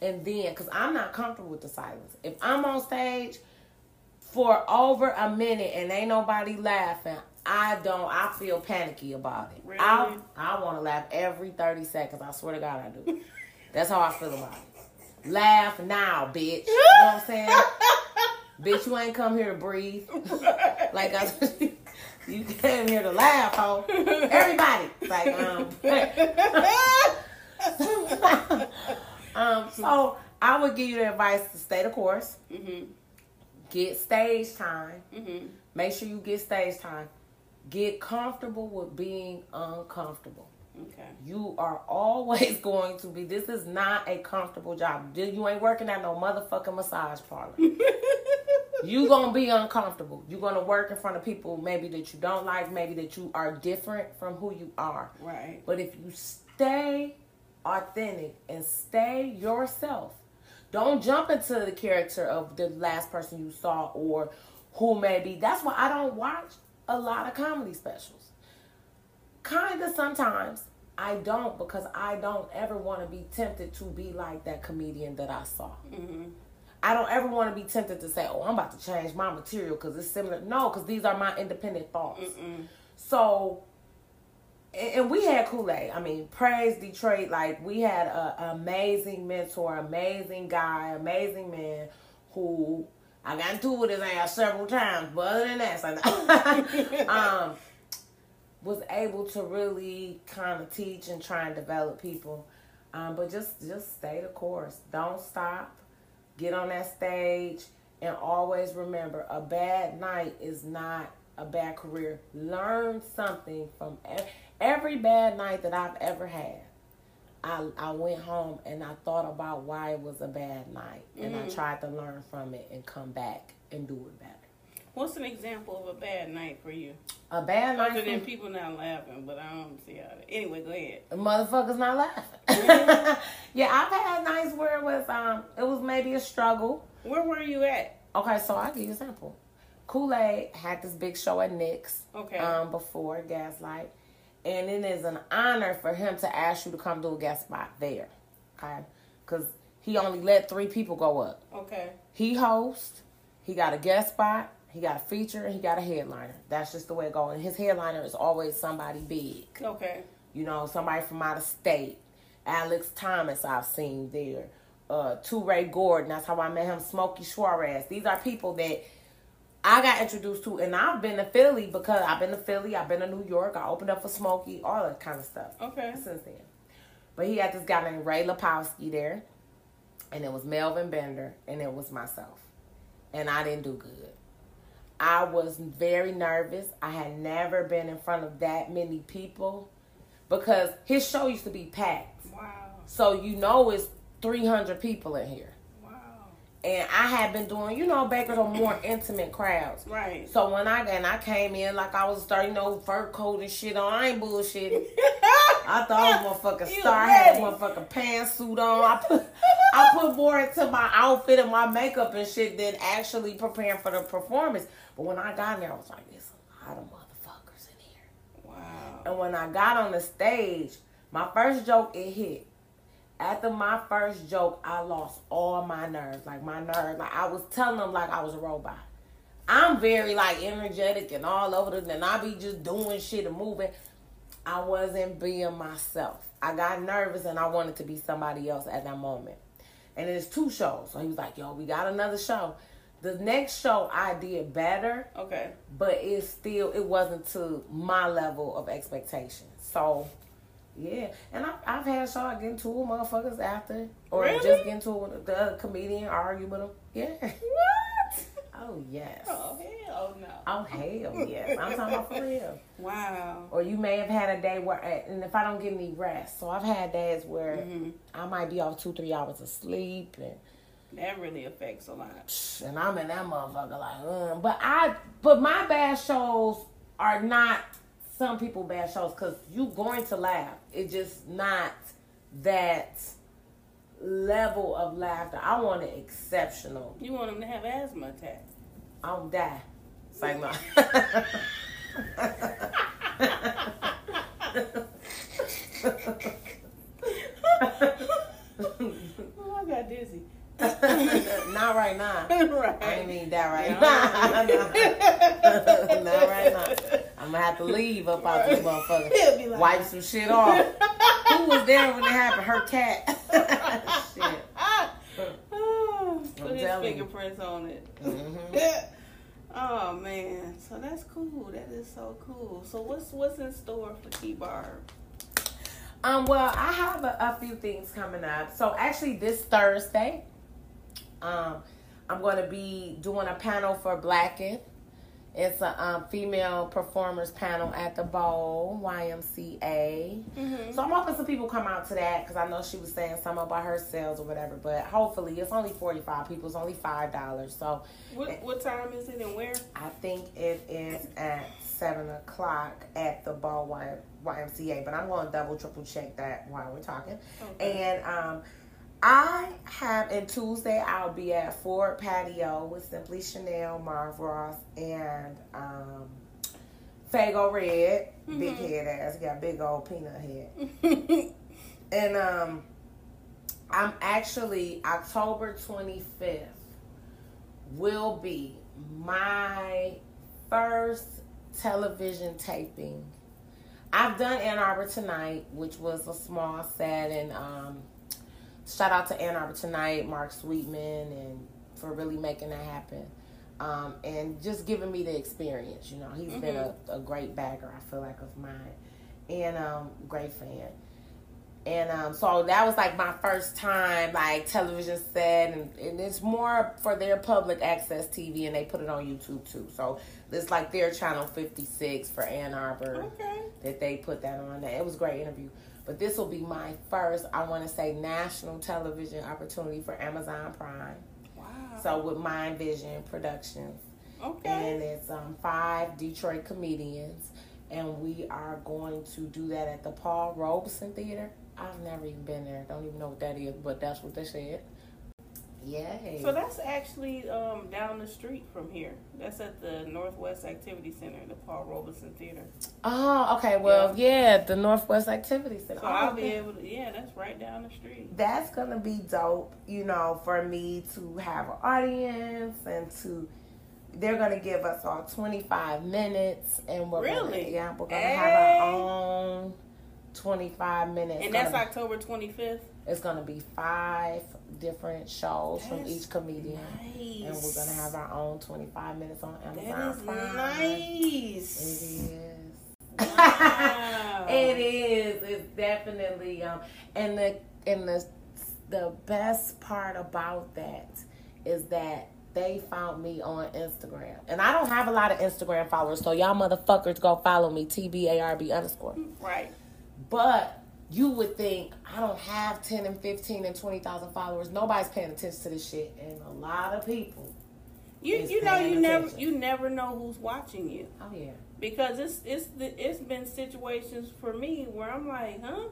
and then because I'm not comfortable with the silence. If I'm on stage for over a minute and ain't nobody laughing, I don't. I feel panicky about it. Really? I I want to laugh every thirty seconds. I swear to God, I do. That's how I feel about it. Laugh now, bitch. You know what I'm saying? bitch, you ain't come here to breathe. like I, you came here to laugh, ho. Everybody, like um. um. So I would give you the advice to stay the course. Get stage time. Make sure you get stage time. Get comfortable with being uncomfortable. Okay. You are always going to be. This is not a comfortable job. You ain't working at no motherfucking massage parlor. you gonna be uncomfortable. You're gonna work in front of people maybe that you don't like, maybe that you are different from who you are. Right. But if you stay authentic and stay yourself, don't jump into the character of the last person you saw or who may be. That's why I don't watch a lot of comedy specials. Kind of sometimes I don't because I don't ever want to be tempted to be like that comedian that I saw. I don't ever want to be tempted to say, "Oh, I'm about to change my material because it's similar." No, because these are my independent thoughts. So, and, and we had Kool Aid. I mean, praise Detroit. Like we had a amazing mentor, amazing guy, amazing man who I got into with his ass several times. But other than that, like, um, was able to really kind of teach and try and develop people. Um, but just just stay the course. Don't stop. Get on that stage and always remember a bad night is not a bad career. Learn something from ev- every bad night that I've ever had. I, I went home and I thought about why it was a bad night and I tried to learn from it and come back and do it better. What's an example of a bad night for you? A bad night Other than people not laughing, but I don't see how. That... Anyway, go ahead. The motherfuckers not laughing. yeah, I've had nights where it was um it was maybe a struggle. Where were you at? Okay, so I'll give you an example. Kool Aid had this big show at Nick's Okay. um before Gaslight. And it is an honor for him to ask you to come do a guest spot there. Okay? Cause he only let three people go up. okay. He hosts, he got a guest spot, he got a feature, and he got a headliner. That's just the way it goes. And his headliner is always somebody big Okay. you know, somebody from out of state. Alex Thomas, I've seen there. Uh, Ray Gordon, that's how I met him. Smokey Suarez. These are people that I got introduced to, and I've been to Philly because I've been to Philly, I've been to New York, I opened up for Smokey, all that kind of stuff. Okay. Since then, but he had this guy named Ray Lapowski there, and it was Melvin Bender, and it was myself, and I didn't do good. I was very nervous. I had never been in front of that many people because his show used to be packed. Wow. So you know it's 300 people in here. Wow. And I had been doing, you know, Baker, the more intimate crowds. Right. So when I and I came in like I was starting, you know, fur coat and shit on, I ain't bullshitting. I thought I was motherfucking You star. I had motherfucking pantsuit on. I put I put more into my outfit and my makeup and shit than actually preparing for the performance. But when I got in there, I was like, there's a lot of motherfuckers in here. Wow. And when I got on the stage, my first joke it hit. After my first joke, I lost all my nerves. Like my nerves, like I was telling them like I was a robot. I'm very like energetic and all over the and I be just doing shit and moving. I wasn't being myself. I got nervous and I wanted to be somebody else at that moment. And it's two shows. So he was like, yo, we got another show. The next show I did better, Okay. but it still it wasn't to my level of expectation. So yeah, and I, I've had show I get into with motherfuckers after, or Really? just get into with the comedian, argue with them. Yeah. What? Oh yes. Oh hell no. Oh hell yes. I'm talking about for real. Wow. Or you may have had a day where, and if I don't get any rest, so I've had days where Mm-hmm. I might be off two, three hours of sleep, and That really affects a lot. and I'm in that motherfucker like, um. But I, but my bad shows are not some people bad shows because you going to laugh. It's just not that level of laughter. I want it exceptional. You want them to have asthma attack. I'll die. It's like no. Oh, I got dizzy. Not right now. I right. ain't need that right now. Not right now. I'm gonna have to leave up out this motherfucker. like- Wipe some shit off. Who was there when it happened? Her cat. shit. Oh, put I'm his telling you. fingerprints on it. Mhm. oh man, so that's cool. That is so cool. So what's what's in store for T Bar? Um, well, I have a, a few things coming up. So actually, this Thursday, um, I'm going to be doing a panel for Blacken. It's a um, female performers panel at the Boll YMCA. So I'm hoping some people come out to that because I know she was saying something about her sales or whatever. But hopefully, it's only 45 people. It's only five dollars. So What what time is it and where? I think it is at seven o'clock at the Ball y- YMCA, but I'm going to double triple check that while we're talking. Okay. And um, I have and Tuesday I'll be at Ford Patio with Simply Chanel, Marv Ross, and um, Fago Red, big head ass. Got big old peanut head. and um, I'm actually October 25th will be my first television taping. I've done Ann Arbor Tonight, which was a small set, and um, shout out to Ann Arbor Tonight, Mark Sweetman, and for really making that happen. Um, and just giving me the experience, you know, he's been a, a great bagger, I feel like, of mine, and um, great fan. And um, so that was like my first time, like television set, and, and it's more for their public access TV, and they put it on YouTube too. So it's like their channel 56 for Ann Arbor Okay. that they put that on. There. It was a great interview. But this will be my first, I want to say, national television opportunity for Amazon Prime. Wow. So with Mind Vision Productions okay. and it's um, five Detroit comedians, and we are going to do that at the Paul Robeson Theater. I've never even been there. Don't even know what that is, but that's what they said. Yay! So that's actually um, down the street from here. That's at the Northwest Activity Center, the Paul Robeson Theater. oh, okay. Well, yeah, the Northwest Activity Center. So Oh, I'll be okay. able to. Yeah, that's right down the street. that's gonna be dope, you know, for me to have an audience and to they're gonna give us all 25 minutes and we're gonna, Really? yeah, we're gonna Hey. have our own 25 minutes. And that's be- October 25th. it's gonna be five different shows from each comedian. Nice. And we're gonna have our own 25 minutes on Amazon Prime. nice. It is. Wow. it is. It's definitely um and the and the the best part about that is that they found me on Instagram. And I don't have a lot of Instagram followers, so y'all motherfuckers go follow me, TBARB underscore. Right. But you would think I don't have 10 and 15 and 20,000 followers. Nobody's paying attention to this shit. And a lot of people. You you know you paying never you never know who's watching you Oh, yeah. because it's it's the, it's been situations for me where I'm like, huh?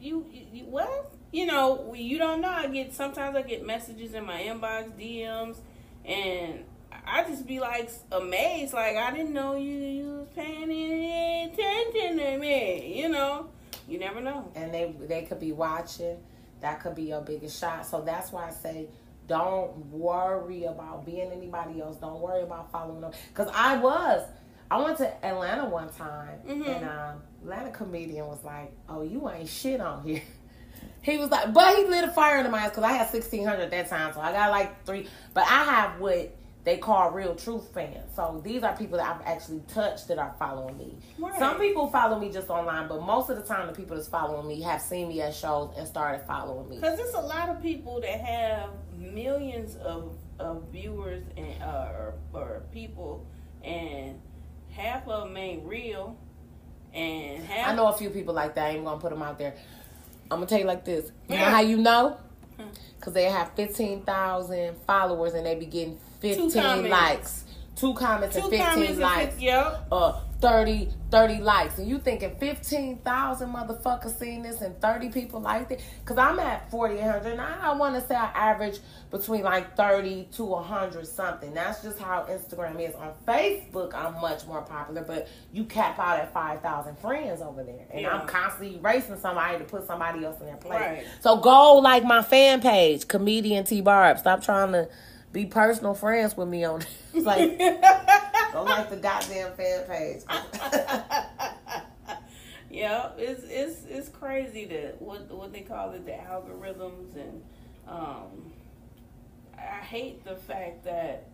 You, you, you what? You know, you don't know. I get sometimes I get messages in my inbox, DMs, and I just be like amazed, like I didn't know you you was paying any attention to me. You know, you never know. and they they could be watching. That could be your biggest shot. So that's why I say Don't worry about being anybody else. Don't worry about following them. Cause I was. I went to Atlanta one time, Mhm. and um, Atlanta comedian was like, "Oh, you ain't shit on here." He was like, but he lit a fire in my eyes because I had sixteen hundred that time, so I got like three. But I have what they call real truth fans. So these are people that I've actually touched that are following me. Right. Some people follow me just online, but most of the time, the people that's following me have seen me at shows and started following me. Because there's a lot of people that have millions of, of viewers and uh, or, or people, and half of them ain't real, and half. I know a few people like that. I ain't gonna put them out there. I'm gonna tell you like this. You know how you know? Hmm. Because they have 15,000 followers and they be getting 15 comments. likes. Two comments Two and 15 comments likes. and yep. uh 30 30 likes and you thinking 15,000 motherfuckers seen this and 30 people liked it cuz I'm at 4800 and I want to say I average between like 30 to 100 something that's just how Instagram is on Facebook I'm much more popular but you cap out at 5,000 friends over there and Yeah. I'm constantly erasing somebody to put somebody else in their place Right. so go like my fan page comedian T Barb stop trying to be personal friends with me on it's like Go like the goddamn fan page. yeah, it's it's it's crazy that what what they call it the algorithms and um I hate the fact that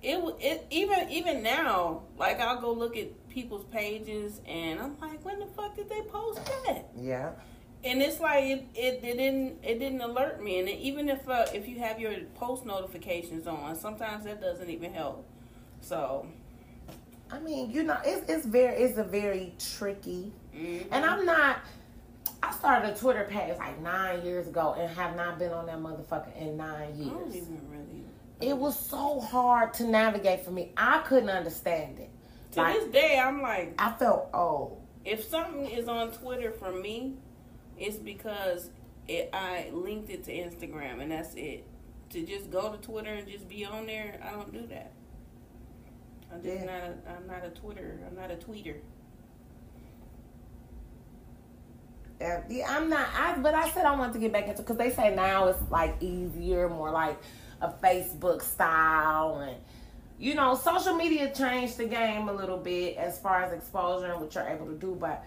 it it even even now like I'll go look at people's pages and I'm like when the fuck did they post that yeah. And it's like it, it, it didn't it didn't alert me and even if uh, if you have your post notifications on sometimes that doesn't even help so I mean, you know, it's it's very it's a very tricky, mhm. and I'm not. I started a Twitter page like nine years ago and have not been on that motherfucker in nine I don't years. even really It was so hard to navigate for me. I couldn't understand it. To Like this day, I'm like, I felt old. if something is on Twitter for me, it's because it, I linked it to Instagram, and that's it. To just go to Twitter and just be on there, I don't do that. I'm just Yeah. not. A, I'm not a Twitter. I'm not a tweeter. Yeah, yeah, I'm not. I but I said I wanted to get back into because they say now it's like easier, more like a Facebook style, and you know, social media changed the game a little bit as far as exposure and what you're able to do. But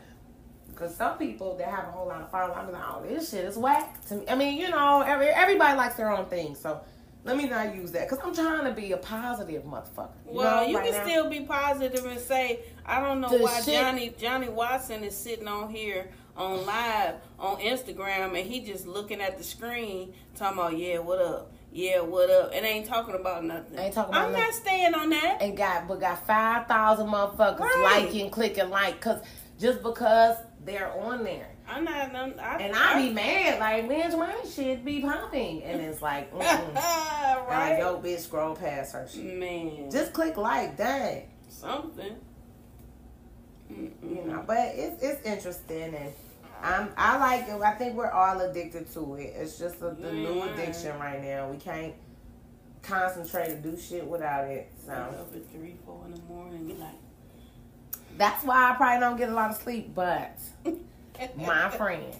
because some people that have a whole lot of followers, I'm like, oh, this shit is whack to me. I mean, you know, every, everybody likes their own thing, so let me not use that because I'm trying to be a positive motherfucker. you Well, know, you right can now. still be positive and say, I don't know The why shit- Johnny Johnny Watson is sitting on here on live on Instagram and he just looking at the screen talking about yeah, what up? Yeah, what up? And ain't talking about nothing. Ain't talking about I'm nothing. not staying on that. and got but got five thousand motherfuckers Right. liking, clicking, like, cause just because they're on there. I'm not. I'm, I, And I be mad, like, man, my shit be popping. And it's like, mm-mm. And like, yo, bitch, scroll past her shit. man. Just click like, dang. something. Mm-mm. You know, but it's it's interesting and I'm I like it. I think we're all addicted to it. It's just a, the new addiction right now. We can't concentrate and do shit without it. So up at three, four in the morning be like, that's why I probably don't get a lot of sleep, but my friend.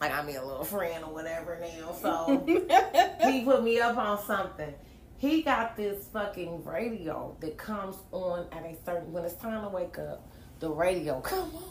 I got me a little friend or whatever now. So he put me up on something. He got this fucking radio that comes on at a certain when it's time to wake up. The radio come on,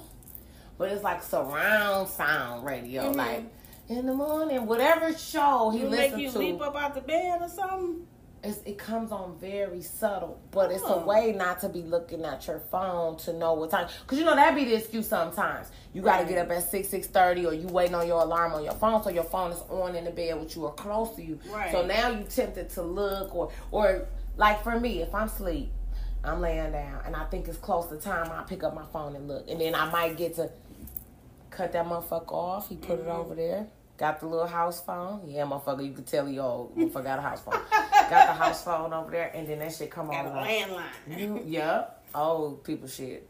but it's like surround sound radio, Mhm. like in the morning, whatever show he you make you to. leap up out the bed or something. It's, it comes on very subtle, but it's a Oh. way not to be looking at your phone to know what time. Cause you know that be the excuse sometimes. You got to Right. get up at six six thirty, or you waiting on your alarm on your phone, so your phone is on in the bed with you or close to you. Right. So now you tempted to look, or or like for me, if I'm asleep, I'm laying down, and I think it's close to time. I pick up my phone and look, and then I might get to cut that motherfucker off. He put Mm-hmm. it over there. Got the little house phone. Yeah, motherfucker, you could tell he old. Motherfucker got a house phone. got the house phone over there, and then that shit come Got a on. like, landline. you, yeah, old people shit.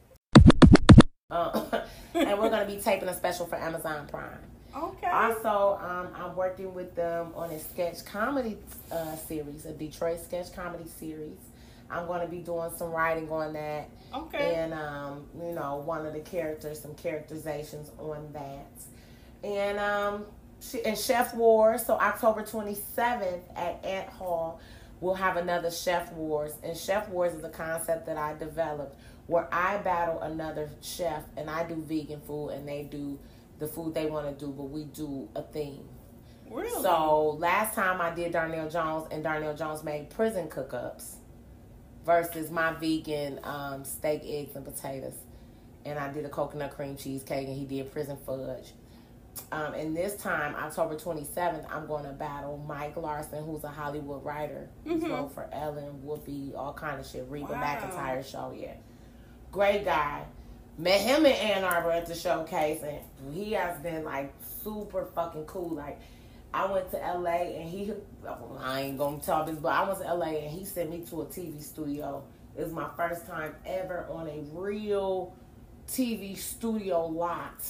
Uh, and we're gonna be taping a special for Amazon Prime. Okay. Also, um, I'm working with them on a sketch comedy uh, series, a Detroit sketch comedy series. I'm going to be doing some writing on that, Okay. and um, you know, one of the characters, some characterizations on that, and um, in Chef Wars. So October 27th at Ant Hall, we'll have another Chef Wars. And Chef Wars is a concept that I developed where I battle another chef and I do vegan food and they do the food they want to do, but we do a theme. Really? So last time I did Darnell Jones and Darnell Jones made prison cook-ups versus my vegan um, steak, eggs, and potatoes. And I did a coconut cream cheesecake and he did prison fudge. Um, and this time, October 27th, I'm going to battle Mike Larson, who's a Hollywood writer. He's Mhm. wrote for Ellen, Whoopi, all kind of shit. Reba Wow. McEntire show, yeah. Great guy. Met him in Ann Arbor at the showcase, and he has been like super fucking cool. Like, I went to LA and he, oh, I ain't gonna tell this, but I went to LA and he sent me to a TV studio. It was my first time ever on a real TV studio lot.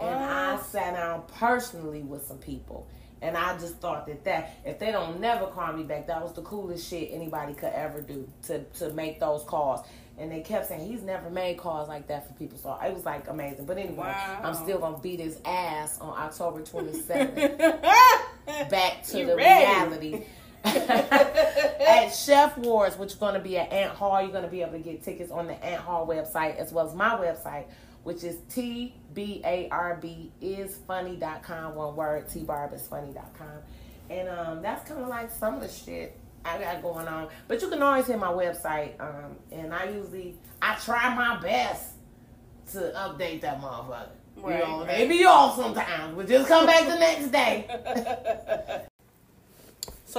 And I sat down personally with some people. And I just thought that that if they don't never call me back, that was the coolest shit anybody could ever do to to make those calls. And they kept saying he's never made calls like that for people, so it was like amazing. But anyway, Wow. I'm still gonna beat his ass on October 27th. Back to You the ready. reality. at Chef Wars, which is going to be at Ant Hall, you're going to be able to get tickets on the Ant Hall website as well as my website, which is T B A R B is funny.com. One word, T Barb is funny.com. And um, that's kind of like some of the shit I got going on. But you can always hit my website. Um, and I usually, I try my best to update that motherfucker. Right, you know, right. they be off sometimes, but just come back the next day.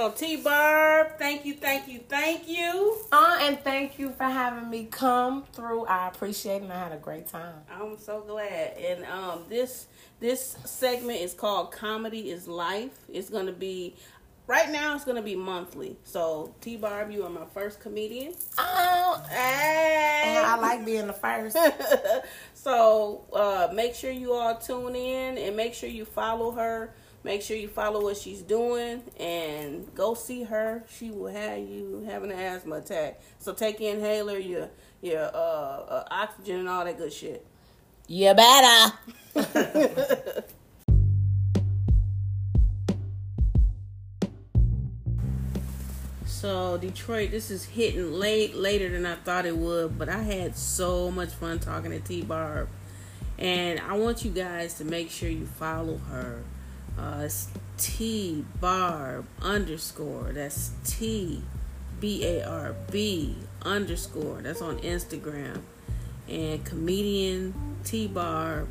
So T Barb, thank you, thank you, thank you. Uh, and thank you for having me come through. I appreciate it and I had a great time. I'm so glad. And um this this segment is called Comedy is Life. It's gonna be right now it's gonna be monthly. So T Barb, you are my first comedian. Oh, Hey. and I like being the first. so uh, make sure you all tune in and make sure you follow her. Make sure you follow what she's doing and go see her. She will have you having an asthma attack. So take your inhaler, your your uh, uh, oxygen, and all that good shit. You better. So Detroit, this is hitting late, later than I thought it would, but I had so much fun talking to T Barb, and I want you guys to make sure you follow her. Uh, it's T Barb underscore. That's T B A R B underscore. That's on Instagram, and comedian T Barb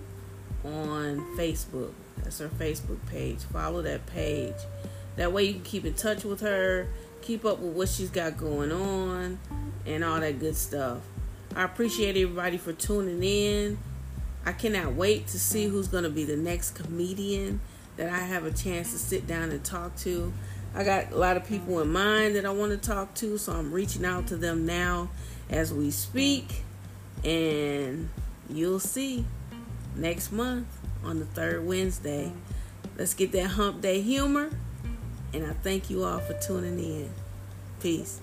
on Facebook. That's her Facebook page. Follow that page. That way you can keep in touch with her, keep up with what she's got going on, and all that good stuff. I appreciate everybody for tuning in. I cannot wait to see who's going to be the next comedian that I have a chance to sit down and talk to. I got a lot of people in mind that I want to talk to, so I'm reaching out to them now as we speak. And you'll see next month on the third Wednesday. Let's get that hump day humor. And I thank you all for tuning in. Peace.